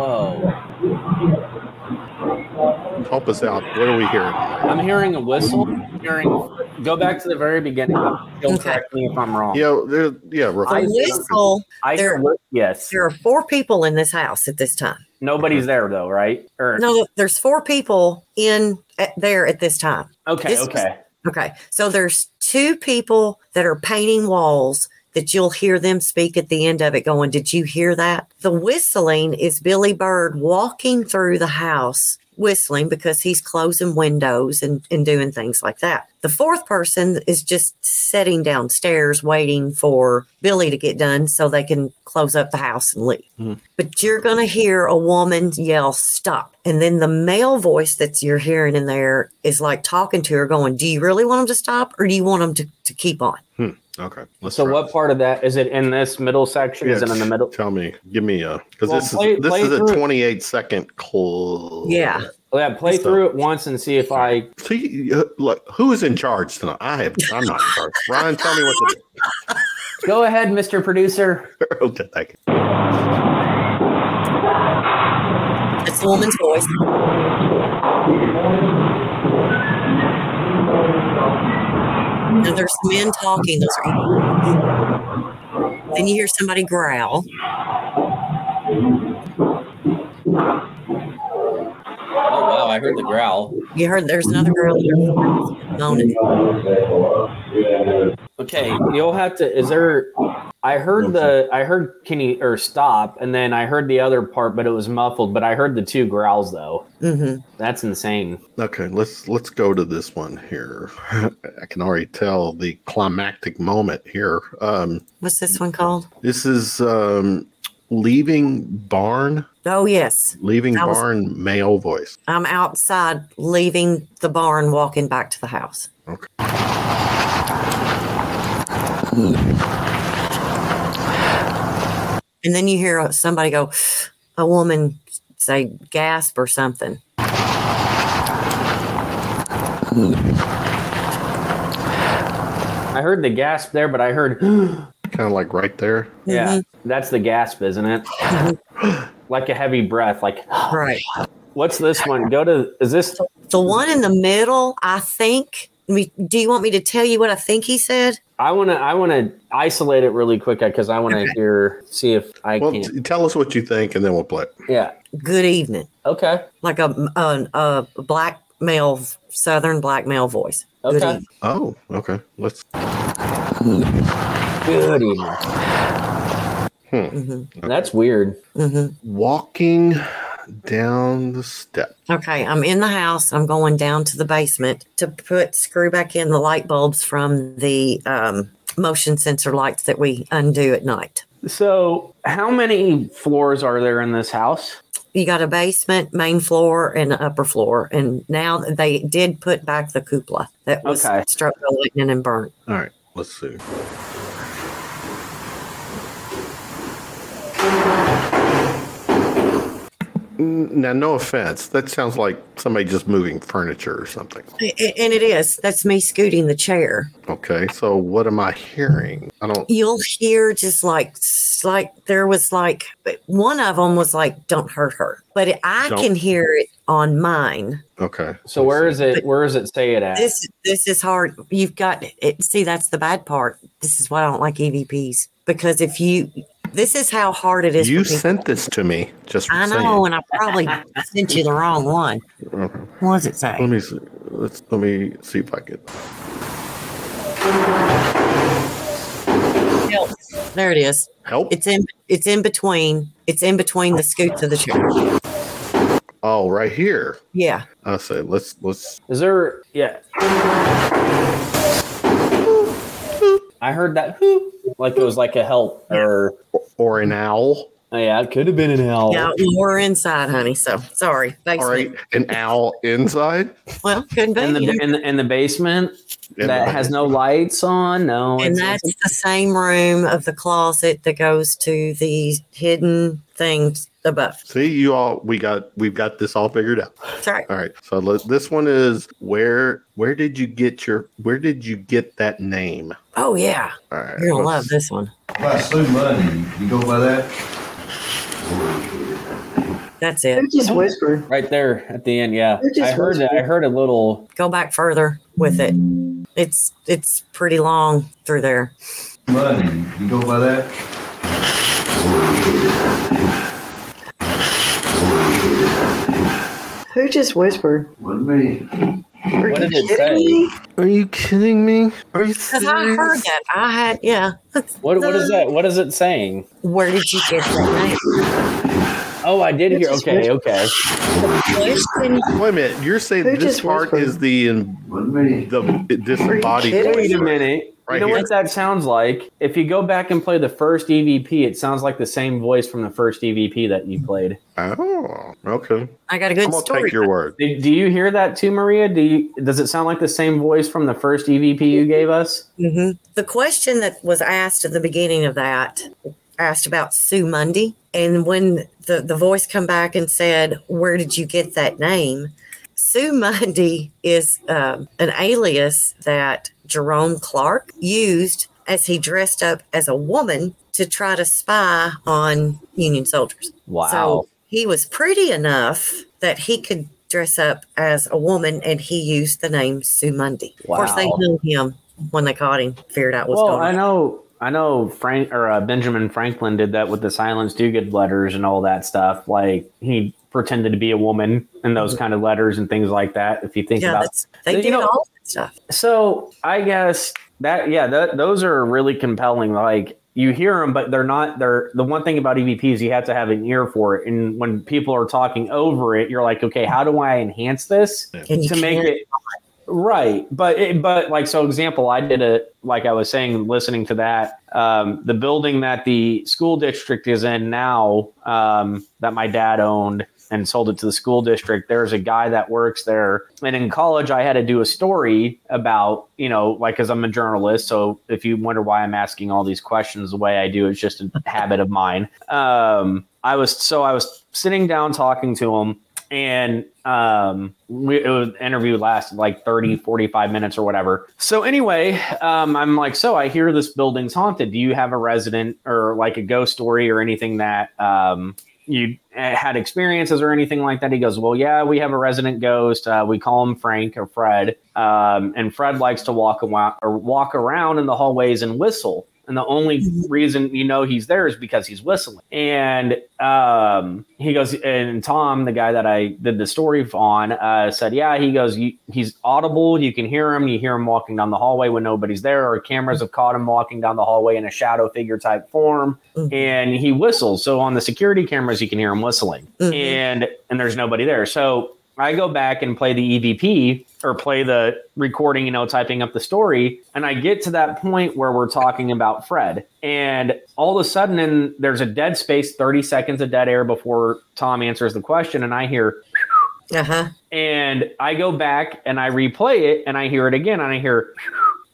[SPEAKER 2] Whoa
[SPEAKER 1] Help us out. What are we hearing?
[SPEAKER 2] I'm hearing a whistle. I'm hearing. Go back to the very beginning. You'll
[SPEAKER 3] Okay.
[SPEAKER 2] correct me if I'm wrong.
[SPEAKER 1] Yeah, there, yeah. real
[SPEAKER 3] The whistle.
[SPEAKER 2] I
[SPEAKER 3] there-
[SPEAKER 2] hear whi- yes.
[SPEAKER 3] There are four people in this house at this time.
[SPEAKER 2] Nobody's there though, right? Or
[SPEAKER 3] No, there's four people in at, there at this time.
[SPEAKER 2] okay,
[SPEAKER 3] this was-
[SPEAKER 2] okay.
[SPEAKER 3] Okay. So there's two people that are painting walls that you'll hear them speak at the end of it going, Did you hear that? The whistling is Billy Bird walking through the house whistling because he's closing windows and, and doing things like that. The fourth person is just sitting downstairs waiting for Billy to get done so they can close up the house and leave.
[SPEAKER 1] Mhm.
[SPEAKER 3] But you're going to hear a woman yell, Stop. And then the male voice that you're hearing in there is like talking to her, going, Do you really want them to stop or do you want them to, to keep on?
[SPEAKER 1] Okay. Let's
[SPEAKER 2] So what
[SPEAKER 1] this.
[SPEAKER 2] part of that is it in this middle section? Is it in the middle?
[SPEAKER 1] Tell me. Give me a because
[SPEAKER 2] Well,
[SPEAKER 1] this
[SPEAKER 2] play-
[SPEAKER 1] is this
[SPEAKER 2] play
[SPEAKER 1] is a 28 second cl-
[SPEAKER 3] Yeah.
[SPEAKER 2] Oh, yeah, play
[SPEAKER 1] So-
[SPEAKER 2] through it once and see if I.
[SPEAKER 1] See, uh, look, who is in charge tonight? I have. I'm not in charge. Ryan, tell me what to do.
[SPEAKER 2] Go ahead, Mr. Producer.
[SPEAKER 1] okay, thank you.
[SPEAKER 3] It's a woman's voice. Now there's men talking. Those are then you hear somebody growl.
[SPEAKER 2] Wow, I heard the growl.
[SPEAKER 3] You heard there's another girl moaning.
[SPEAKER 2] Okay, you'll have to. Is there? I heard the. I heard Kenny or stop, and then I heard the other part, but it was muffled. But I heard the two growls though.
[SPEAKER 3] hmm
[SPEAKER 2] That's insane.
[SPEAKER 1] Okay, let's let's go to this one here. I can already tell the climactic moment here. Um,
[SPEAKER 3] What's this one called?
[SPEAKER 1] this is um, leaving barn,
[SPEAKER 3] Oh yes,
[SPEAKER 1] leaving
[SPEAKER 3] That was-
[SPEAKER 1] barn male voice.
[SPEAKER 3] I'm outside leaving the barn, walking back to the house.
[SPEAKER 1] Okay.
[SPEAKER 3] And then you hear somebody go, a woman say gasp or something.
[SPEAKER 2] I heard the gasp there, but I heard.
[SPEAKER 1] Kind of like right there.
[SPEAKER 2] yeah, mm-hmm. That's the gasp, isn't it? like a heavy breath. Like
[SPEAKER 3] Right.
[SPEAKER 2] what's this one? Go to. Is this?
[SPEAKER 3] The one in the middle, I think. Do you want me to tell you what I think he said?
[SPEAKER 2] I want to. I want to isolate it really quick because I want to
[SPEAKER 3] Okay.
[SPEAKER 2] hear. See if I
[SPEAKER 1] Well,
[SPEAKER 2] can.
[SPEAKER 1] t- tell us what you think, and then we'll play.
[SPEAKER 2] Yeah.
[SPEAKER 3] Good evening.
[SPEAKER 2] Okay.
[SPEAKER 3] Like a, a, a black male, southern black male voice. Good
[SPEAKER 2] Okay.
[SPEAKER 3] evening.
[SPEAKER 1] Oh, okay. Let's.
[SPEAKER 2] Good evening.
[SPEAKER 3] Hmm
[SPEAKER 2] That's weird.
[SPEAKER 3] hmm
[SPEAKER 1] Walking down the step.
[SPEAKER 3] Okay, I'm in the house. I'm going down to the basement to put screw back in the light bulbs from the um, motion sensor lights that we undo at night.
[SPEAKER 2] So, how many floors are there in this house?
[SPEAKER 3] You got a basement, main floor, and an upper floor. And now they did put back the cupola that was
[SPEAKER 2] Okay.
[SPEAKER 3] struck by lightning and burnt.
[SPEAKER 1] All right, let's see. Mm, Now, no offense. That sounds like somebody just moving furniture or something.
[SPEAKER 3] A- a- And it is. That's me scooting the chair.
[SPEAKER 1] Okay, so what am I hearing? I don't.
[SPEAKER 3] You'll hear just like, like there was like, one of them was like, don't hurt her. But I
[SPEAKER 1] Don't-
[SPEAKER 3] can hear it on mine.
[SPEAKER 1] Okay.
[SPEAKER 2] So, where is it? Where does it say it at?
[SPEAKER 3] This this is hard. You've got it. See, that's the bad part. This is why I don't like EVPs because if you, this is how hard it is.
[SPEAKER 1] You sent this to me. Just
[SPEAKER 3] I
[SPEAKER 1] saying.
[SPEAKER 3] know, and I probably sent you the wrong one.
[SPEAKER 1] Okay.
[SPEAKER 3] What does it
[SPEAKER 1] Let
[SPEAKER 3] say?
[SPEAKER 1] me see. Let's let me see if I can.
[SPEAKER 3] Help. There it is.
[SPEAKER 1] Help.
[SPEAKER 3] It's in. It's in between. It's in between the scoots of the chair.
[SPEAKER 1] oh, right here.
[SPEAKER 3] Yeah.
[SPEAKER 1] I say let's let's.
[SPEAKER 2] Is there? Yeah. I heard that whoop, like it was like a help or
[SPEAKER 1] Or an owl.
[SPEAKER 2] oh, yeah, it could have been an owl.
[SPEAKER 3] Yeah. We're inside, honey. So sorry. Basement.
[SPEAKER 1] All right, an owl inside.
[SPEAKER 3] Well, couldn't be.
[SPEAKER 2] In the in the, in the basement
[SPEAKER 1] In
[SPEAKER 2] that
[SPEAKER 1] the-
[SPEAKER 2] has no lights on. No,
[SPEAKER 3] and
[SPEAKER 2] it's-
[SPEAKER 3] that's the same room of the closet that goes to the hidden things above.
[SPEAKER 1] See, you all. We got. We've got this all figured out.
[SPEAKER 3] Sorry.
[SPEAKER 1] All right. So let, this one is where. Where did you get your? Where did you get that name?
[SPEAKER 3] Oh yeah,
[SPEAKER 1] All right.
[SPEAKER 3] you're gonna love this one.
[SPEAKER 5] About Sue Mundy, you go by that?
[SPEAKER 3] That's it.
[SPEAKER 6] just whispered.
[SPEAKER 2] right there at the end. Yeah, I heard.
[SPEAKER 6] whispering.
[SPEAKER 2] I heard a little.
[SPEAKER 3] Go back further with it. It's it's pretty long through there.
[SPEAKER 5] Monday, you go by that?
[SPEAKER 6] Who just whispered?
[SPEAKER 5] Wasn't me.
[SPEAKER 6] Are
[SPEAKER 2] What
[SPEAKER 6] you
[SPEAKER 2] did it say?
[SPEAKER 6] me?
[SPEAKER 1] Are you kidding me? Are you
[SPEAKER 3] Because I heard
[SPEAKER 1] serious?
[SPEAKER 3] that. I had yeah.
[SPEAKER 2] What what is that? What is it saying?
[SPEAKER 3] Where did you get that name?
[SPEAKER 2] Oh, I did
[SPEAKER 6] It
[SPEAKER 2] hear.
[SPEAKER 6] just
[SPEAKER 2] Okay, okay.
[SPEAKER 3] Question.
[SPEAKER 1] Wait a minute. You're saying
[SPEAKER 6] Who
[SPEAKER 1] this part
[SPEAKER 6] whispered?
[SPEAKER 1] is the in-
[SPEAKER 5] Wasn't
[SPEAKER 1] the disembodied
[SPEAKER 6] kidding
[SPEAKER 1] voice.
[SPEAKER 2] Wait a minute.
[SPEAKER 1] Right
[SPEAKER 2] you know
[SPEAKER 1] here.
[SPEAKER 2] what that sounds like? If you go back and play the first EVP, it sounds like the same voice from the first EVP that you played.
[SPEAKER 1] Oh, okay.
[SPEAKER 3] I got a good
[SPEAKER 1] I'm gonna
[SPEAKER 3] story.
[SPEAKER 1] take your word.
[SPEAKER 2] Do, do you hear that too, Maria? Do you, does it sound like the same voice from the first EVP you gave us?
[SPEAKER 3] hmm The question that was asked at the beginning of that asked about Sue Mundy, and when the the voice come back and said, "Where did you get that name?" Sue Mundy is um, an alias that Jerome Clarke used as he dressed up as a woman to try to spy on Union soldiers.
[SPEAKER 2] Wow.
[SPEAKER 3] So he was pretty enough that he could dress up as a woman, and he used the name Sue Mundy. Wow. Of course, they knew him when they caught him. Figured out what's
[SPEAKER 2] well,
[SPEAKER 3] going
[SPEAKER 2] I know, I know. Frank or uh, Benjamin Franklin did that with the Silence Dogood letters and all that stuff. Like he pretended to be a woman in those kind of letters and things like that. If you think
[SPEAKER 3] Yeah,
[SPEAKER 2] about
[SPEAKER 3] that's, they
[SPEAKER 2] You
[SPEAKER 3] did
[SPEAKER 2] know-
[SPEAKER 3] all stuff.
[SPEAKER 2] So I guess that yeah, that, those are really compelling. Like you hear them, but they're not. They're the one thing about EVPs you have to have an ear for it. And when people are talking over it, you're like, okay, how do I enhance this
[SPEAKER 3] And
[SPEAKER 2] to make
[SPEAKER 3] can't-
[SPEAKER 2] it right? But it, but like so, example, I did it like I was saying, listening to that. Um, the building that the school district is in now, um, that my dad owned and sold it to the school district. There's a guy that works there. And in college, I had to do a story about, you know, like, because I'm a journalist. So if you wonder why I'm asking all these questions the way I do, it's just a habit of mine. Um, I was, so I was sitting down talking to him and um we, it was interview lasted like 30 45 minutes or whatever so anyway um i'm like so i hear this building's haunted do you have a resident or like a ghost story or anything that um you uh, had experiences or anything like that? He goes well yeah we have a resident ghost. Uh, we call him frank or fred. Um, and fred likes to walk around or walk around in the hallways and whistle And the only reason you know he's there is because he's whistling. And um, he goes, and Tom, the guy that I did the story on, uh, said, Yeah, he goes, he's audible. You can hear him. You hear him walking down the hallway when nobody's there, or cameras have caught him walking down the hallway in a shadow figure type form.
[SPEAKER 3] Mhm.
[SPEAKER 2] And he whistles. So on the security cameras, you can hear him whistling.
[SPEAKER 3] Mhm.
[SPEAKER 2] And and there's nobody there. So I go back and play the EVP or play the recording, you know, typing up the story. And I get to that point where we're talking about Fred. And all of a sudden, in, there's a dead space, 30 seconds of dead air before Tom answers the question. And I hear,
[SPEAKER 3] Uh huh.
[SPEAKER 2] and I go back and I replay it and I hear it again and I hear.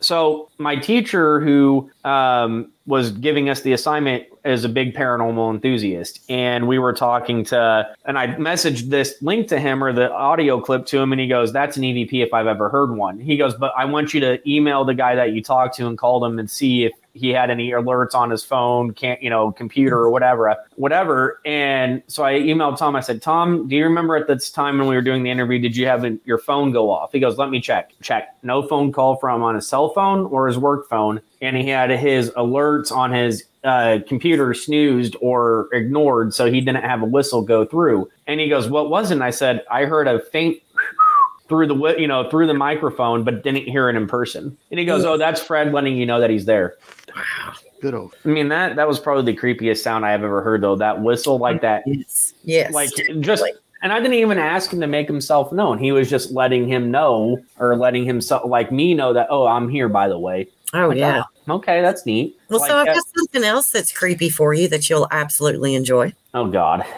[SPEAKER 2] So my teacher who um, was giving us the assignment as a big paranormal enthusiast, and we were talking to, and I messaged this link to him or the audio clip to him, and he goes, "That's an EVP if I've ever heard one." He goes, "But I want you to email the guy that you talked to and called him and see if he had any alerts on his phone, can't you know, computer or whatever, whatever." And so I emailed Tom. I said, "Tom, do you remember at this time when we were doing the interview, did you have an- your phone go off?" He goes, "Let me check." Check. No phone call from on his cell phone or his work phone, and he had his alerts on his uh, computer snoozed or ignored, so he didn't have a whistle go through. And he goes, "What was it?" And I said, "I heard a faint." Through the you know through the microphone, but didn't hear it in person. And he goes, "Oh, that's Fred letting you know that he's there." Wow.
[SPEAKER 1] Good old.
[SPEAKER 2] I mean that that was probably the creepiest sound I have ever heard though. That whistle like that,
[SPEAKER 3] Yes. Yes.
[SPEAKER 2] like just. And I didn't even ask him to make himself known. He was just letting him know, or letting himself like me know that. Oh, I'm here. By the way.
[SPEAKER 3] Oh
[SPEAKER 2] Like,
[SPEAKER 3] yeah.
[SPEAKER 2] oh, okay, that's neat.
[SPEAKER 3] Well,
[SPEAKER 2] Like
[SPEAKER 3] so I've
[SPEAKER 2] that-
[SPEAKER 3] got something else that's creepy for you that you'll absolutely enjoy.
[SPEAKER 2] oh God.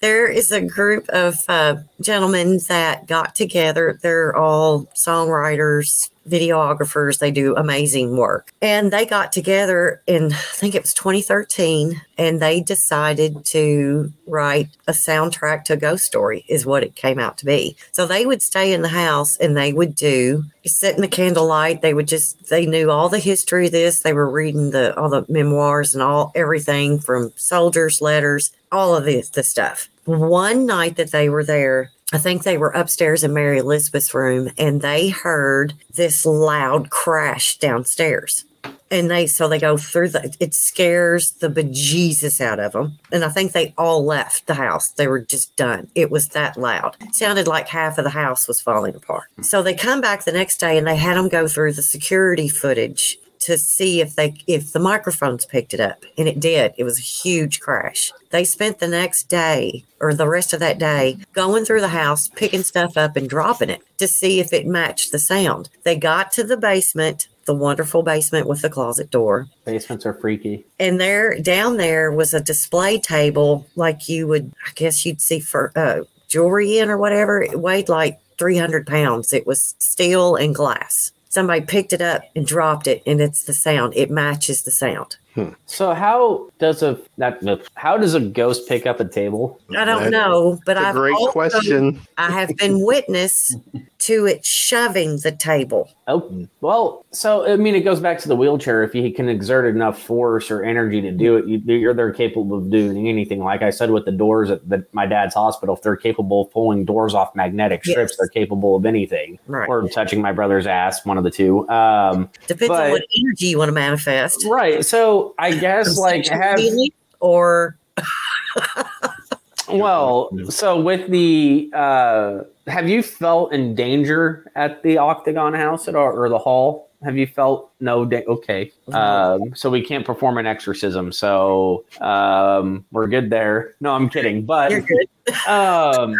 [SPEAKER 3] there is a group of uh, gentlemen that got together. They're all songwriters, videographers. They do amazing work. And they got together in, I think it was 2013, and they decided to write a soundtrack to ghost story, is what it came out to be. So they would stay in the house and they would do, sit in the candlelight. They would just, they knew all the history of this. They were reading the all the memoirs and all everything from soldiers' letters, all of this, the stuff. One night that they were there, I think they were upstairs in Mary Elizabeth's room and they heard this loud crash downstairs. And they, so they go through the, it scares the bejesus out of them. And I think they all left the house. They were just done. It was that loud. It sounded like half of the house was falling apart. So they come back the next day and they had them go through the security footage to see if they if the microphones picked it up and it did. It was a huge crash. They spent the next day or the rest of that day going through the house picking stuff up and dropping it to see if it matched the sound. They got to the basement the wonderful basement with the closet door.
[SPEAKER 2] Basements are freaky.
[SPEAKER 3] and there down there was a display table like you would i guess you'd see for uh, jewelry in or whatever. It weighed like 300 pounds. It was steel and glass somebody picked it up and dropped it and it's the sound. It matches the sound
[SPEAKER 2] So how does a that how does a ghost pick up a table?
[SPEAKER 3] i don't
[SPEAKER 1] That-
[SPEAKER 3] know but
[SPEAKER 1] That's a
[SPEAKER 3] i've
[SPEAKER 1] great
[SPEAKER 3] also-
[SPEAKER 1] question.
[SPEAKER 3] i have been witness to it shoving the table
[SPEAKER 2] Oh well, so I mean, it goes back to the wheelchair. If you can exert enough force or energy to do it, you, you're they're capable of doing anything. Like I said with the doors at the, my dad's hospital, if they're capable of pulling doors off magnetic strips,
[SPEAKER 3] Yes.
[SPEAKER 2] they're capable of anything.
[SPEAKER 3] Right.
[SPEAKER 2] Or touching my brother's ass, one of the two. Um,
[SPEAKER 3] depends
[SPEAKER 2] But-
[SPEAKER 3] on what energy you want to manifest
[SPEAKER 2] right. So I guess like have
[SPEAKER 3] or
[SPEAKER 2] Well, so with the uh have you felt in danger at the Octagon House at all or the hall? Have you felt no da- okay. Um so we can't perform an exorcism. So um we're good there. No, I'm kidding. But
[SPEAKER 3] you're good
[SPEAKER 2] um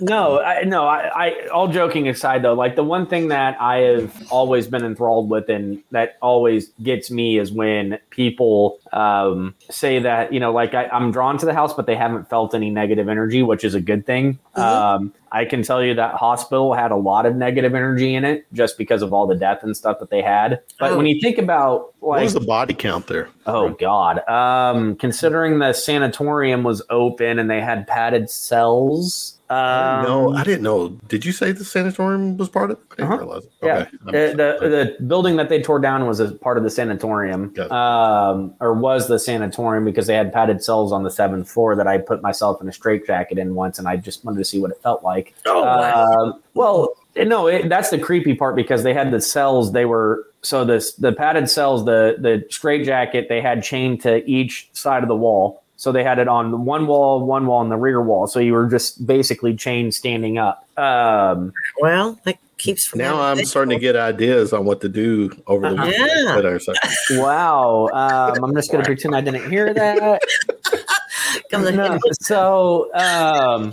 [SPEAKER 2] no I, no I, I all joking aside though like the one thing that i have always been enthralled with and that always gets me is when people um say that you know like I, i'm drawn to the house but they haven't felt any negative energy which is a good thing
[SPEAKER 3] Mhm.
[SPEAKER 2] um i can tell you that hospital had a lot of negative energy in it just because of all the death and stuff that they had but
[SPEAKER 3] Oh.
[SPEAKER 2] when you think about
[SPEAKER 1] What
[SPEAKER 2] like
[SPEAKER 1] was the body count there?
[SPEAKER 2] Oh God! Um, considering the sanatorium was open and they had padded cells. Um,
[SPEAKER 1] no, I didn't know. Did you say the sanatorium was part of it? I didn't
[SPEAKER 2] Uh-huh.
[SPEAKER 1] realize it.
[SPEAKER 2] Yeah,
[SPEAKER 1] Okay. That
[SPEAKER 2] the, the the building that they tore down was a part of the sanatorium, um, or was the sanatorium because they had padded cells on the seventh floor that I put myself in a straitjacket in once, and I just wanted to see what it felt like.
[SPEAKER 3] oh wow
[SPEAKER 2] Um, well, no, it, that's the creepy part because they had the cells. They were so this the padded cells, the the straight jacket, they had chained to each side of the wall. So they had it on one wall, one wall, and the rear wall. So you were just basically chained standing up. Um,
[SPEAKER 3] Well, that keeps
[SPEAKER 1] Now I'm starting to get ideas on what to do over the
[SPEAKER 2] Uh-huh.
[SPEAKER 1] weekend.
[SPEAKER 3] Yeah.
[SPEAKER 1] But I was like,
[SPEAKER 2] wow. Um, I'm just going to pretend I didn't hear that.
[SPEAKER 3] Come the
[SPEAKER 2] No, so um,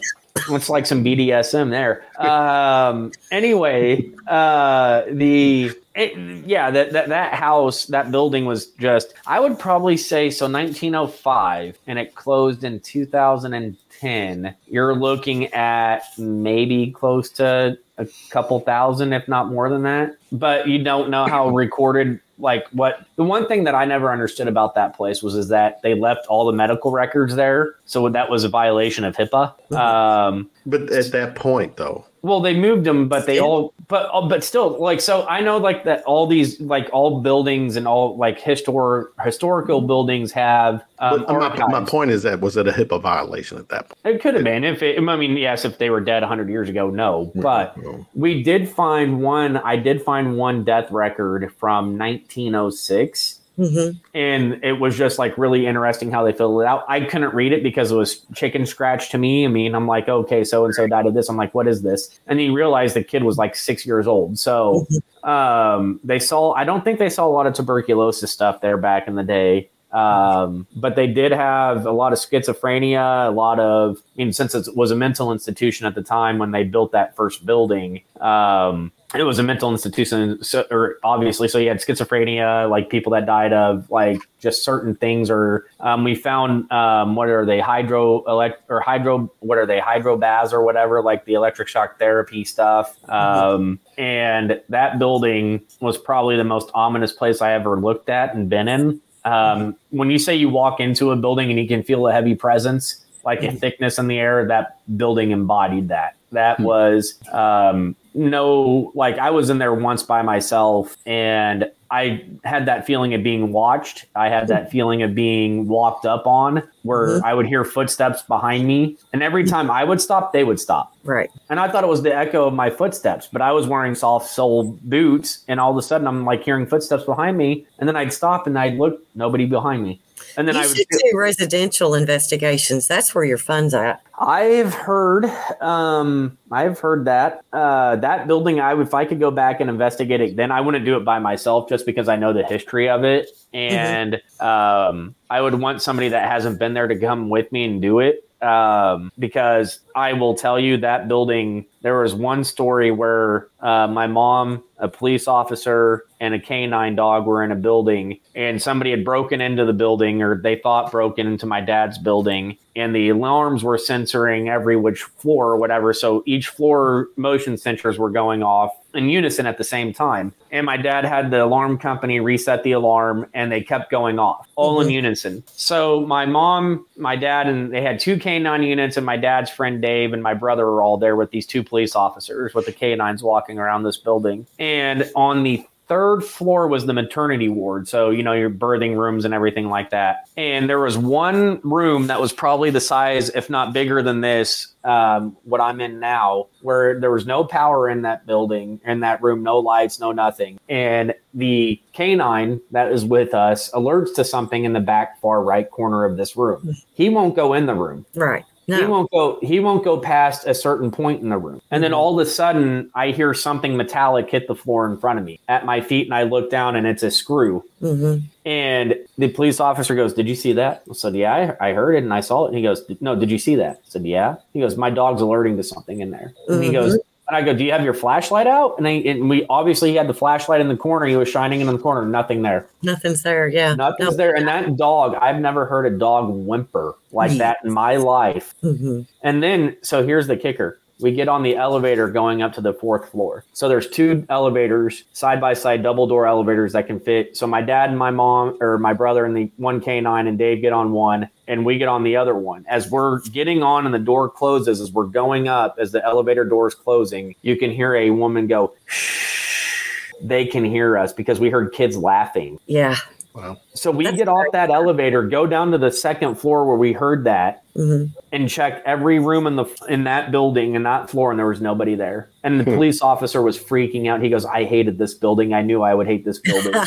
[SPEAKER 2] it's like some BDSM there. Um, anyway, uh, the it, yeah that, that that house that building was just I would probably say so 1905 and it closed in 2010. You're looking at maybe close to a couple thousand, if not more than that. But you don't know how recorded like what the one thing that I never understood about that place was is that they left all the medical records there. So that was a violation of HIPAA. Um,
[SPEAKER 1] but at that point, though,
[SPEAKER 2] well, they moved them, but they all, but uh, but still, like so. I know like that all these like all buildings and all like historic historical buildings have um,
[SPEAKER 1] but my, my point is that was it a HIPAA violation at that point?
[SPEAKER 2] It could have been if it, I mean, yes, if they were dead 100 years ago, no. But
[SPEAKER 1] No.
[SPEAKER 2] we did find one, I did find one death record from 1906.
[SPEAKER 3] Mhm.
[SPEAKER 2] And it was just like really interesting how they filled it out. I couldn't read it because it was chicken scratch to me. I mean, I'm like, okay, so and so died of this. I'm like, what is this? And you realize the kid was like six years old. So um, they saw, I don't think they saw a lot of tuberculosis stuff there back in the day. Um, but they did have a lot of schizophrenia, a lot of, I mean, since it was a mental institution at the time when they built that first building, um, it was a mental institution, so, or obviously, so you had schizophrenia, like people that died of like just certain things, or um, we found um, what are they hydro elect or hydro what are they hydrobas or whatever, like the electric shock therapy stuff. Um, and that building was probably the most ominous place I ever looked at and been in. Um, when you say you walk into a building and you can feel a heavy presence, like a thickness in the air, that building embodied that. That was um, no, like I was in there once by myself and I had that feeling of being watched. I had that feeling of being walked up on where
[SPEAKER 3] Mhm.
[SPEAKER 2] I would hear footsteps behind me. And every time I would stop, they would stop.
[SPEAKER 3] Right.
[SPEAKER 2] And I thought it was the echo of my footsteps, but I was wearing soft sole boots, and all of a sudden I'm like hearing footsteps behind me, and then I'd stop and I'd look, nobody behind me, and then
[SPEAKER 3] you
[SPEAKER 2] I would.
[SPEAKER 3] do residential investigations. That's where your fun's at.
[SPEAKER 2] I've heard, um, I've heard that uh, that building. I if I could go back and investigate it, then I wouldn't do it by myself, just because I know the history of it, and um, I would want somebody that hasn't been there to come with me and do it. Um, because I will tell you that building, there was one story where uh, my mom, a police officer, and a canine dog were in a building, and somebody had broken into the building, or they thought broken into my dad's building, and the alarms were censoring every which floor or whatever. So each floor motion sensors were going off in unison at the same time. And my dad had the alarm company reset the alarm and they kept going off all in mm-hmm. unison. So my mom, my dad, and they had two K9 units, and my dad's friend Dave and my brother were all there with these two police officers with the K9s walking around this building. And on the third floor was the maternity ward so you know your birthing rooms and everything like that. And there was one room that was probably the size if not bigger than this um, what i'm in now where there was no power in that building in that room no lights no nothing. And the canine that is with us alerts to something in the back far right corner of this room. He won't go in the room.
[SPEAKER 3] Right.
[SPEAKER 2] He won't go he won't go past a certain point in the room. And then all of a sudden i hear something metallic hit the floor in front of me at my feet and i look down and it's a screw.
[SPEAKER 3] Hmm
[SPEAKER 2] and the police officer goes did you see that? I said yeah i, I heard it and i saw it. And he goes no did you see that? I said yeah. He goes my dog's alerting to something in there. And he
[SPEAKER 3] Mhm.
[SPEAKER 2] goes and I go, "Do you have your flashlight out?" And, I, and we obviously he had the flashlight in the corner. He was shining it in the corner. Nothing there.
[SPEAKER 3] Nothing's there. Yeah.
[SPEAKER 2] Nothing's there. And that dog, I've never heard a dog whimper like that in my life.
[SPEAKER 3] hmm
[SPEAKER 2] And then, so here's the kicker. We get on the elevator going up to the fourth floor. So there's two elevators, side by side, double door elevators that can fit. So my dad and my mom, or my brother and the one K9 and Dave get on one, and we get on the other one. As we're getting on and the door closes, as we're going up, as the elevator door is closing, you can hear a woman go, shh. They can hear us because we heard kids laughing.
[SPEAKER 3] Yeah.
[SPEAKER 1] Wow.
[SPEAKER 2] So we
[SPEAKER 3] That's
[SPEAKER 2] get off that elevator, go down to the second floor where we heard that,
[SPEAKER 3] Mhm.
[SPEAKER 2] and check every room in the in that building and that floor, and there was nobody there. And the police officer was freaking out. He goes, "I hated this building. I knew I would hate this building."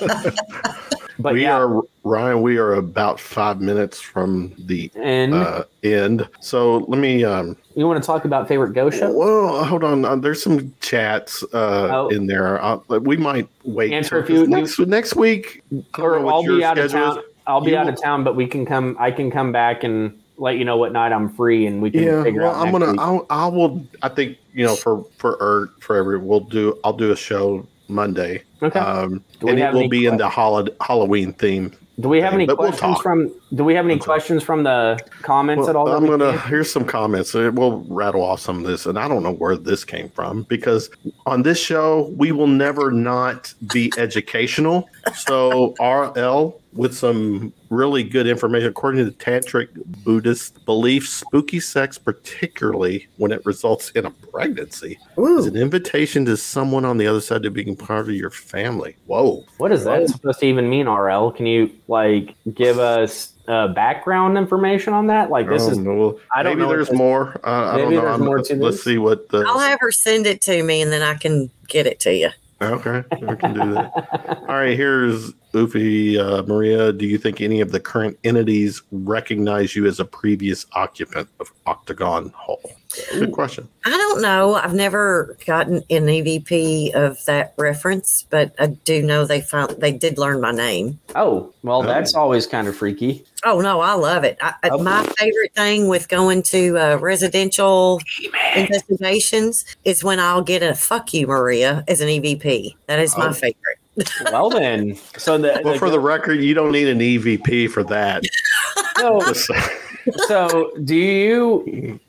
[SPEAKER 2] but
[SPEAKER 1] we
[SPEAKER 2] yeah,
[SPEAKER 1] are Ryan. We are about five minutes from the
[SPEAKER 2] and
[SPEAKER 1] uh, end. So let me. Um,
[SPEAKER 2] you want to talk about favorite ghost show?
[SPEAKER 1] well, hold on. Uh, there's some chats uh,
[SPEAKER 2] Oh.
[SPEAKER 1] in there. Uh, we might wait
[SPEAKER 2] Answer a few-
[SPEAKER 1] next, next week.
[SPEAKER 2] or I'll be out of
[SPEAKER 1] schedule is.
[SPEAKER 2] town. I'll be
[SPEAKER 1] You
[SPEAKER 2] out
[SPEAKER 1] will-
[SPEAKER 2] of town, but we can come. I can come back and let you know what night I'm free, and we can
[SPEAKER 1] Yeah,
[SPEAKER 2] figure
[SPEAKER 1] well,
[SPEAKER 2] out.
[SPEAKER 1] I'm gonna. I'll, I will. I think you know for for Ert for every we'll do. I'll do a show Monday.
[SPEAKER 2] Okay.
[SPEAKER 1] Um, and it will be in the hol- Halloween theme.
[SPEAKER 2] do we have any
[SPEAKER 1] but we'll
[SPEAKER 2] questions from? Do we have any
[SPEAKER 1] We'll talk.
[SPEAKER 2] questions from the comments at all?
[SPEAKER 1] I'm gonna
[SPEAKER 2] gave?
[SPEAKER 1] here's some comments. We'll rattle off some of this, and I don't know where this came from because on this show we will never not be educational. So RL with some really good information according to the tantric Buddhist beliefs, spooky sex, particularly when it results in a pregnancy, is an invitation to someone on the other side to become part of your family. Whoa.
[SPEAKER 2] What is that supposed to even mean, RL? Can you like give us uh, background information on that? Like this
[SPEAKER 1] I
[SPEAKER 2] is
[SPEAKER 1] don't know.
[SPEAKER 2] I don't
[SPEAKER 1] Maybe
[SPEAKER 2] know
[SPEAKER 1] there's
[SPEAKER 2] this-
[SPEAKER 1] more. Uh, I don't know.
[SPEAKER 2] there's
[SPEAKER 1] I'm-
[SPEAKER 2] more to
[SPEAKER 1] let's
[SPEAKER 2] this.
[SPEAKER 1] see what the.
[SPEAKER 3] I'll have her send it to me and then I can get it to you.
[SPEAKER 1] Okay, we can do that. All right, here's Oofy uh, Maria. Do you think any of the current entities recognize you as a previous occupant of Octagon Hall? Good question.
[SPEAKER 3] I don't know. I've never gotten an EVP of that reference, but I do know they found they did learn my name.
[SPEAKER 2] oh well, that's always kind of freaky.
[SPEAKER 3] Oh no, I love it. I, I-
[SPEAKER 2] Okay.
[SPEAKER 3] My favorite thing with going to uh, residential investigations is when I'll get a "fuck you, Maria" as an EVP. That is my
[SPEAKER 1] Oh.
[SPEAKER 3] favorite.
[SPEAKER 2] Well then, so the,
[SPEAKER 1] Well, for the record, you don't need an EVP for that.
[SPEAKER 2] so,
[SPEAKER 1] Just-
[SPEAKER 2] so do you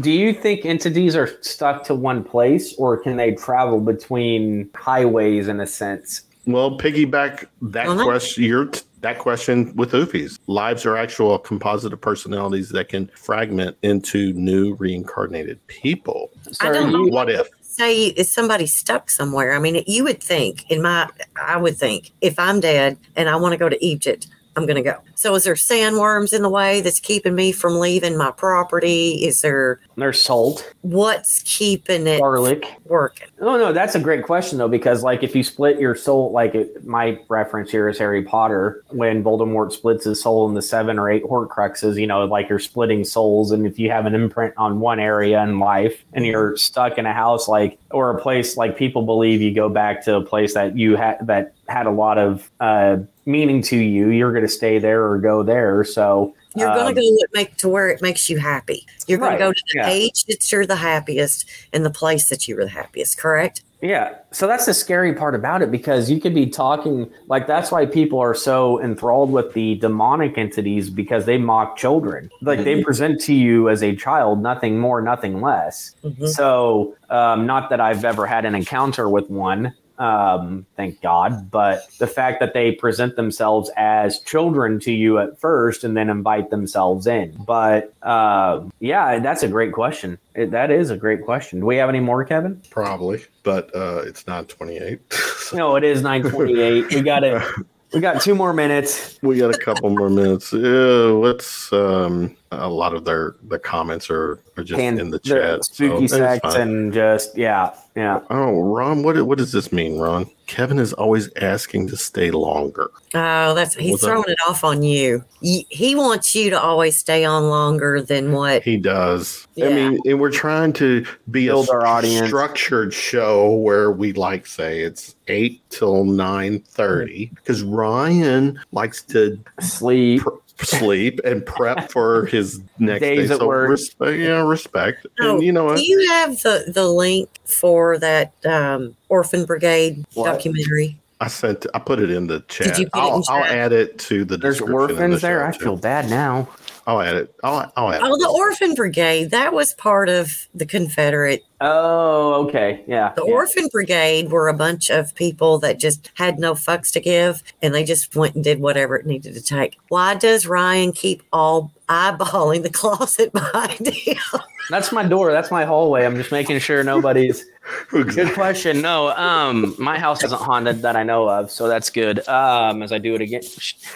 [SPEAKER 2] do you think entities are stuck to one place, or can they travel between highways in a sense?
[SPEAKER 1] well, piggyback that uh-huh.
[SPEAKER 3] Well, that-
[SPEAKER 1] question. Your that question with Oofy's lives are actual composite of personalities that can fragment into new reincarnated people.
[SPEAKER 2] So
[SPEAKER 3] I don't
[SPEAKER 2] you-
[SPEAKER 3] know.
[SPEAKER 1] What if?
[SPEAKER 3] Say, is somebody stuck somewhere? I mean, you would think, in my, I would think, if I'm dead and I want to go to Egypt, I'm going to go. So, is there sandworms in the way that's keeping me from leaving my property? Is there
[SPEAKER 2] There's salt,
[SPEAKER 3] what's keeping it
[SPEAKER 2] garlic.
[SPEAKER 3] working?
[SPEAKER 2] Oh no, that's a great question though, because like if you split your soul, like it, my reference here is Harry Potter, when Voldemort splits his soul in the seven or eight Horcruxes, you know, like you're splitting souls, and if you have an imprint on one area in life, and you're stuck in a house like or a place like people believe you go back to a place that you had that had a lot of uh, meaning to you, you're going to stay there or go there. So
[SPEAKER 3] You're
[SPEAKER 2] um,
[SPEAKER 3] going to go what make to where it makes you happy. You're going
[SPEAKER 2] Right,
[SPEAKER 3] to go to the
[SPEAKER 2] yeah.
[SPEAKER 3] age that you're the happiest and the place that you were the happiest. Correct?
[SPEAKER 2] Yeah. So that's the scary part about it because you could be talking like that's why people are so enthralled with the demonic entities because they mock children. Like they present to you as a child, nothing more, nothing less.
[SPEAKER 3] Mhm.
[SPEAKER 2] So, um, not that I've ever had an encounter with one, um, thank God, but the fact that they present themselves as children to you at first and then invite themselves in. But uh, yeah, that's a great question. It, that is a great question. Do we have any more, Kevin?
[SPEAKER 1] Probably, but uh, it's not 28. So
[SPEAKER 2] No, it is 928. we got it. We got two more minutes.
[SPEAKER 1] we got a couple more minutes. Yeah, let's. Um, a lot of their the comments are, are just
[SPEAKER 2] And
[SPEAKER 1] in the
[SPEAKER 2] the
[SPEAKER 1] chat.
[SPEAKER 2] spooky
[SPEAKER 1] it's
[SPEAKER 2] sex and just yeah, yeah.
[SPEAKER 1] Oh, Ron, what what does this mean, Ron? Kevin is always asking to stay longer.
[SPEAKER 3] Oh, that's he's
[SPEAKER 1] What's that?
[SPEAKER 3] throwing it off on you. He wants you to always stay on longer than what.
[SPEAKER 1] He does. I mean, and we're trying to be
[SPEAKER 2] Build
[SPEAKER 1] a
[SPEAKER 2] our audience.
[SPEAKER 1] structured show where we like say it's eight till nine thirty because Ryan likes to
[SPEAKER 2] Sleep.
[SPEAKER 1] pr- sleep and prep for his next
[SPEAKER 2] Days
[SPEAKER 1] day.
[SPEAKER 2] at
[SPEAKER 1] So
[SPEAKER 2] work.
[SPEAKER 1] respect, yeah, respect.
[SPEAKER 3] Oh,
[SPEAKER 1] and you know what?
[SPEAKER 3] Do you have the the link for that um, Orphan Brigade
[SPEAKER 2] What?
[SPEAKER 3] documentary?
[SPEAKER 1] I sent. I put it in the chat.
[SPEAKER 3] Did you put it in
[SPEAKER 1] I'll, I'll
[SPEAKER 3] chat?
[SPEAKER 1] add it to the.
[SPEAKER 2] There's
[SPEAKER 1] description in the
[SPEAKER 2] orphans there.
[SPEAKER 1] show,
[SPEAKER 2] I feel bad now.
[SPEAKER 1] I'll add it. I'll, I'll add it.
[SPEAKER 3] Oh,
[SPEAKER 1] it.
[SPEAKER 3] the Orphan Brigade. That was part of the Confederate.
[SPEAKER 2] Oh, okay. Yeah.
[SPEAKER 3] The
[SPEAKER 2] yeah.
[SPEAKER 3] Orphan Brigade were a bunch of people that just had no fucks to give, and they just went and did whatever it needed to take. Why does Ryan keep all eyeballing the closet behind him?
[SPEAKER 2] That's my door. That's my hallway. I'm just making sure nobody's. Good question. No, um, my house isn't haunted that I know of, so that's good. Um, as I do it again.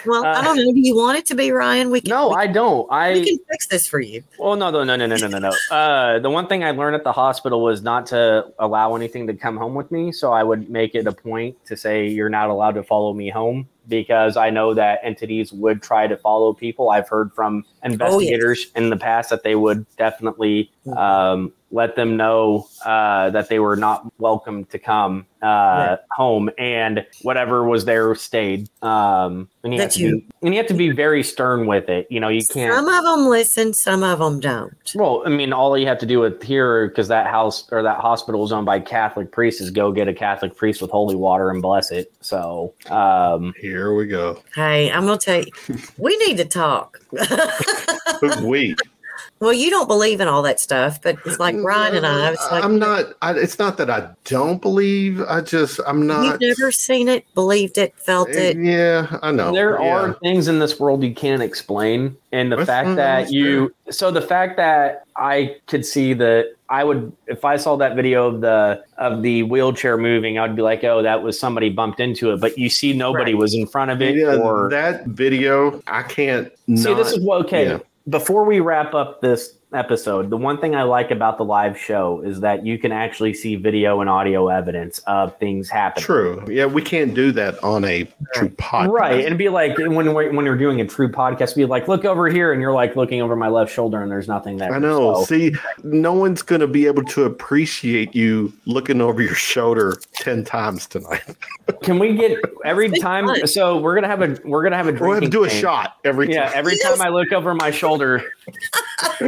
[SPEAKER 3] Well,
[SPEAKER 2] uh, I
[SPEAKER 3] don't know. Do you want it to be Ryan? We can,
[SPEAKER 2] no,
[SPEAKER 3] we
[SPEAKER 2] I don't. I
[SPEAKER 3] we can fix this for you.
[SPEAKER 2] Well, no, no, no, no, no, no, no. Uh, the one thing I learned at the hospital was not to allow anything to come home with me, so I would make it a point to say you're not allowed to follow me home because I know that entities would try to follow people. I've heard from investigators oh, yes. in the past that they would definitely mm-hmm. um, let them know uh, that they were not welcome to come uh,
[SPEAKER 3] Right.
[SPEAKER 2] home, and whatever was there stayed. Um, and you have to
[SPEAKER 3] you-
[SPEAKER 2] be, and you have to be very stern with it. You know, you can't.
[SPEAKER 3] Some of them listen, some of them don't.
[SPEAKER 2] Well, I mean, all you have to do with here, because that house or that hospital is owned by Catholic priests, is go get a Catholic priest with holy water and bless it. So, um,
[SPEAKER 1] Here we go.
[SPEAKER 3] Hey, I'm gonna tell you, we need to talk.
[SPEAKER 1] Who's we?
[SPEAKER 3] Well, you don't believe in all that stuff, but it's like Ryan and I. It's like
[SPEAKER 1] I'm not. I, it's not that I don't believe. I just I'm not.
[SPEAKER 3] You've never seen it, believed it, felt it.
[SPEAKER 1] Eh, yeah, I know.
[SPEAKER 2] there
[SPEAKER 1] yeah.
[SPEAKER 2] are things in this world you can't explain, and the
[SPEAKER 1] That's
[SPEAKER 2] fact that
[SPEAKER 1] that's
[SPEAKER 2] you, so the fact that I could see that I would, if I saw that video of the of the wheelchair moving, I'd be like, oh, that was somebody bumped into it. But you see, nobody
[SPEAKER 3] Right.
[SPEAKER 2] was in front of it,
[SPEAKER 1] Yeah,
[SPEAKER 2] or
[SPEAKER 1] that video. I can't.
[SPEAKER 2] See,
[SPEAKER 1] not,
[SPEAKER 2] this is what okay.
[SPEAKER 1] yeah.
[SPEAKER 2] Before we wrap up this episode, the one thing I like about the live show is that you can actually see video and audio evidence of things happening.
[SPEAKER 1] True. Yeah, we can't do that on a true podcast.
[SPEAKER 2] Right, and be like when we- when you're doing a true podcast, be like, look over here, and you're like looking over my left shoulder, and there's nothing there.
[SPEAKER 1] I know.
[SPEAKER 2] So-
[SPEAKER 1] See, no one's going to be able to appreciate you looking over your shoulder ten times tonight.
[SPEAKER 2] can we get every time? So we're gonna have a we're gonna have a
[SPEAKER 1] We'll have to do a
[SPEAKER 2] game.
[SPEAKER 1] shot every
[SPEAKER 2] Yeah, every time I look over my shoulder,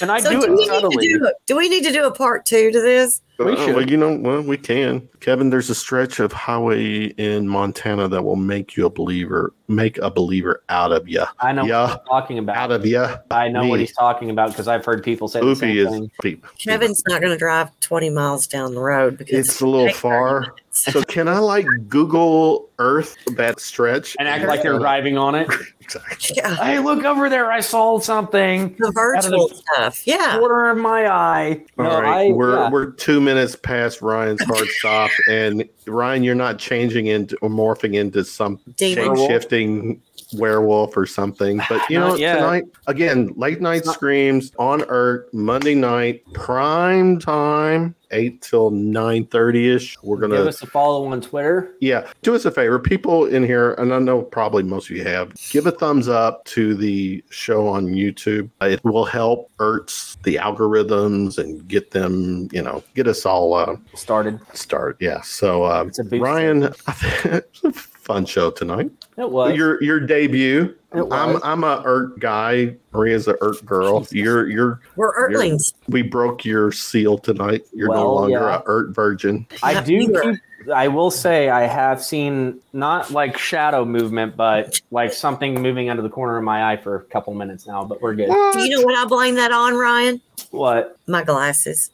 [SPEAKER 2] and I
[SPEAKER 3] so
[SPEAKER 2] do
[SPEAKER 3] do,
[SPEAKER 2] it
[SPEAKER 3] we need to
[SPEAKER 2] subtly.
[SPEAKER 3] do do we need to do a part two to this?
[SPEAKER 2] We
[SPEAKER 1] Uh,
[SPEAKER 2] should.
[SPEAKER 1] well, you know, well, we can. Kevin, there's a stretch of highway in Montana that will make you a believer, make a believer out of you.
[SPEAKER 2] I know
[SPEAKER 1] Yeah.
[SPEAKER 2] what he's talking about.
[SPEAKER 1] Out of you.
[SPEAKER 2] I know what he's talking about because I've heard people say the same
[SPEAKER 1] is
[SPEAKER 2] thing.
[SPEAKER 1] deep.
[SPEAKER 3] Kevin's not going to drive 20 miles down the road because
[SPEAKER 1] It's a little far. So can I like Google Earth that stretch
[SPEAKER 2] and act like they're driving on it.
[SPEAKER 1] Exactly.
[SPEAKER 3] Yeah,
[SPEAKER 2] hey, look over there! I saw something.
[SPEAKER 3] the virtual stuff. Yeah.
[SPEAKER 2] Quarter of my eye.
[SPEAKER 1] All
[SPEAKER 2] No,
[SPEAKER 1] right,
[SPEAKER 2] I,
[SPEAKER 1] we're
[SPEAKER 2] yeah.
[SPEAKER 1] we're two minutes past Ryan's hard stop, and Ryan, you're not changing into or morphing into some shape shifting werewolf or something. But you know,
[SPEAKER 2] yet.
[SPEAKER 1] tonight again, late night
[SPEAKER 2] not-
[SPEAKER 1] screams on Earth, Monday night, prime time, eight till nine thirty ish. We're gonna give
[SPEAKER 2] us a follow on Twitter.
[SPEAKER 1] yeah, do us a favor, people in here, and I know probably most of you have. Give a thumbs up to the show on YouTube. It will help Ertz the algorithms and get them, you know, get us all uh,
[SPEAKER 2] Started.
[SPEAKER 1] start. Yeah. So uh,
[SPEAKER 2] It's a boost.
[SPEAKER 1] Ryan, a fun show tonight.
[SPEAKER 2] It was.
[SPEAKER 1] Your your debut.
[SPEAKER 2] It was.
[SPEAKER 1] I'm I'm a Ert guy. Maria's a Ert girl. You're you're
[SPEAKER 3] We're Earthlings.
[SPEAKER 1] we broke your seal tonight. You're no longer
[SPEAKER 2] yeah.
[SPEAKER 1] a Ert virgin.
[SPEAKER 2] I do keep. I will say I have seen not like shadow movement, but like something moving under the corner of my eye for a couple minutes now. But we're good.
[SPEAKER 3] Do you know what I blame that on, Ryan?
[SPEAKER 2] What?
[SPEAKER 3] My glasses.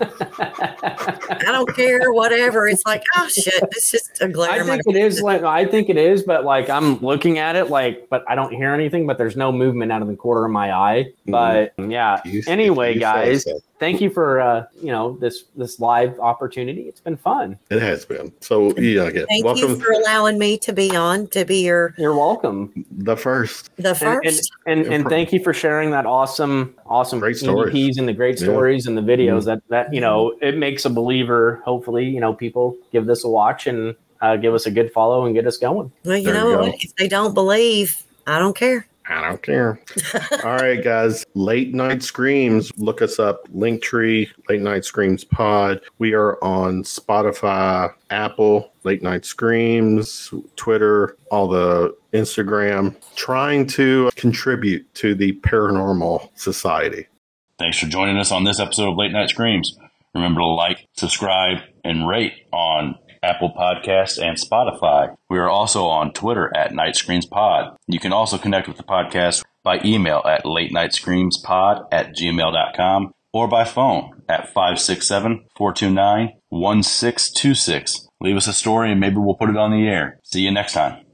[SPEAKER 3] I don't care, whatever. It's like, oh shit, it's just a glare.
[SPEAKER 2] I think it is like I think it is, but like I'm looking at it like, but I don't hear anything. But there's no movement out of the corner of my eye. Mm-hmm. But yeah.
[SPEAKER 1] You-
[SPEAKER 2] Anyway,
[SPEAKER 1] you
[SPEAKER 2] guys,
[SPEAKER 1] so.
[SPEAKER 2] Thank you for uh, you know this this live opportunity. It's been fun.
[SPEAKER 1] It has been. So yeah, again,
[SPEAKER 3] Thank
[SPEAKER 1] welcome
[SPEAKER 3] you for allowing me to be on, to be your
[SPEAKER 2] You're welcome.
[SPEAKER 1] the first.
[SPEAKER 3] the
[SPEAKER 2] And,
[SPEAKER 3] first.
[SPEAKER 2] and, and, and thank you for sharing that awesome, awesome
[SPEAKER 1] Great stories.
[SPEAKER 2] EVPs and the great
[SPEAKER 1] Yeah. Mm-hmm.
[SPEAKER 2] stories and the videos that, that, you know, it makes a believer, hopefully, you know, people give this a watch and uh, give us a good follow and get us going.
[SPEAKER 3] well, you
[SPEAKER 1] there
[SPEAKER 3] know
[SPEAKER 1] you
[SPEAKER 3] what?
[SPEAKER 1] go.
[SPEAKER 3] If they don't believe, I don't care.
[SPEAKER 1] I don't care. All right, guys. Late Night Screams. Look us up. Linktree, Late Night Screams Pod. We are on Spotify, Apple, Late Night Screams, Twitter, all the Instagram, trying to contribute to the paranormal society.
[SPEAKER 7] Thanks for joining us on this episode of Late Night Screams. Remember to like, subscribe, and rate on Apple Podcasts and Spotify. We are also on Twitter at Night Screams Pod. You can also connect with the podcast by email at late night screams pod at gmail.com or by phone at 567 429 1626. Leave us a story and maybe we'll put it on the air. See you next time.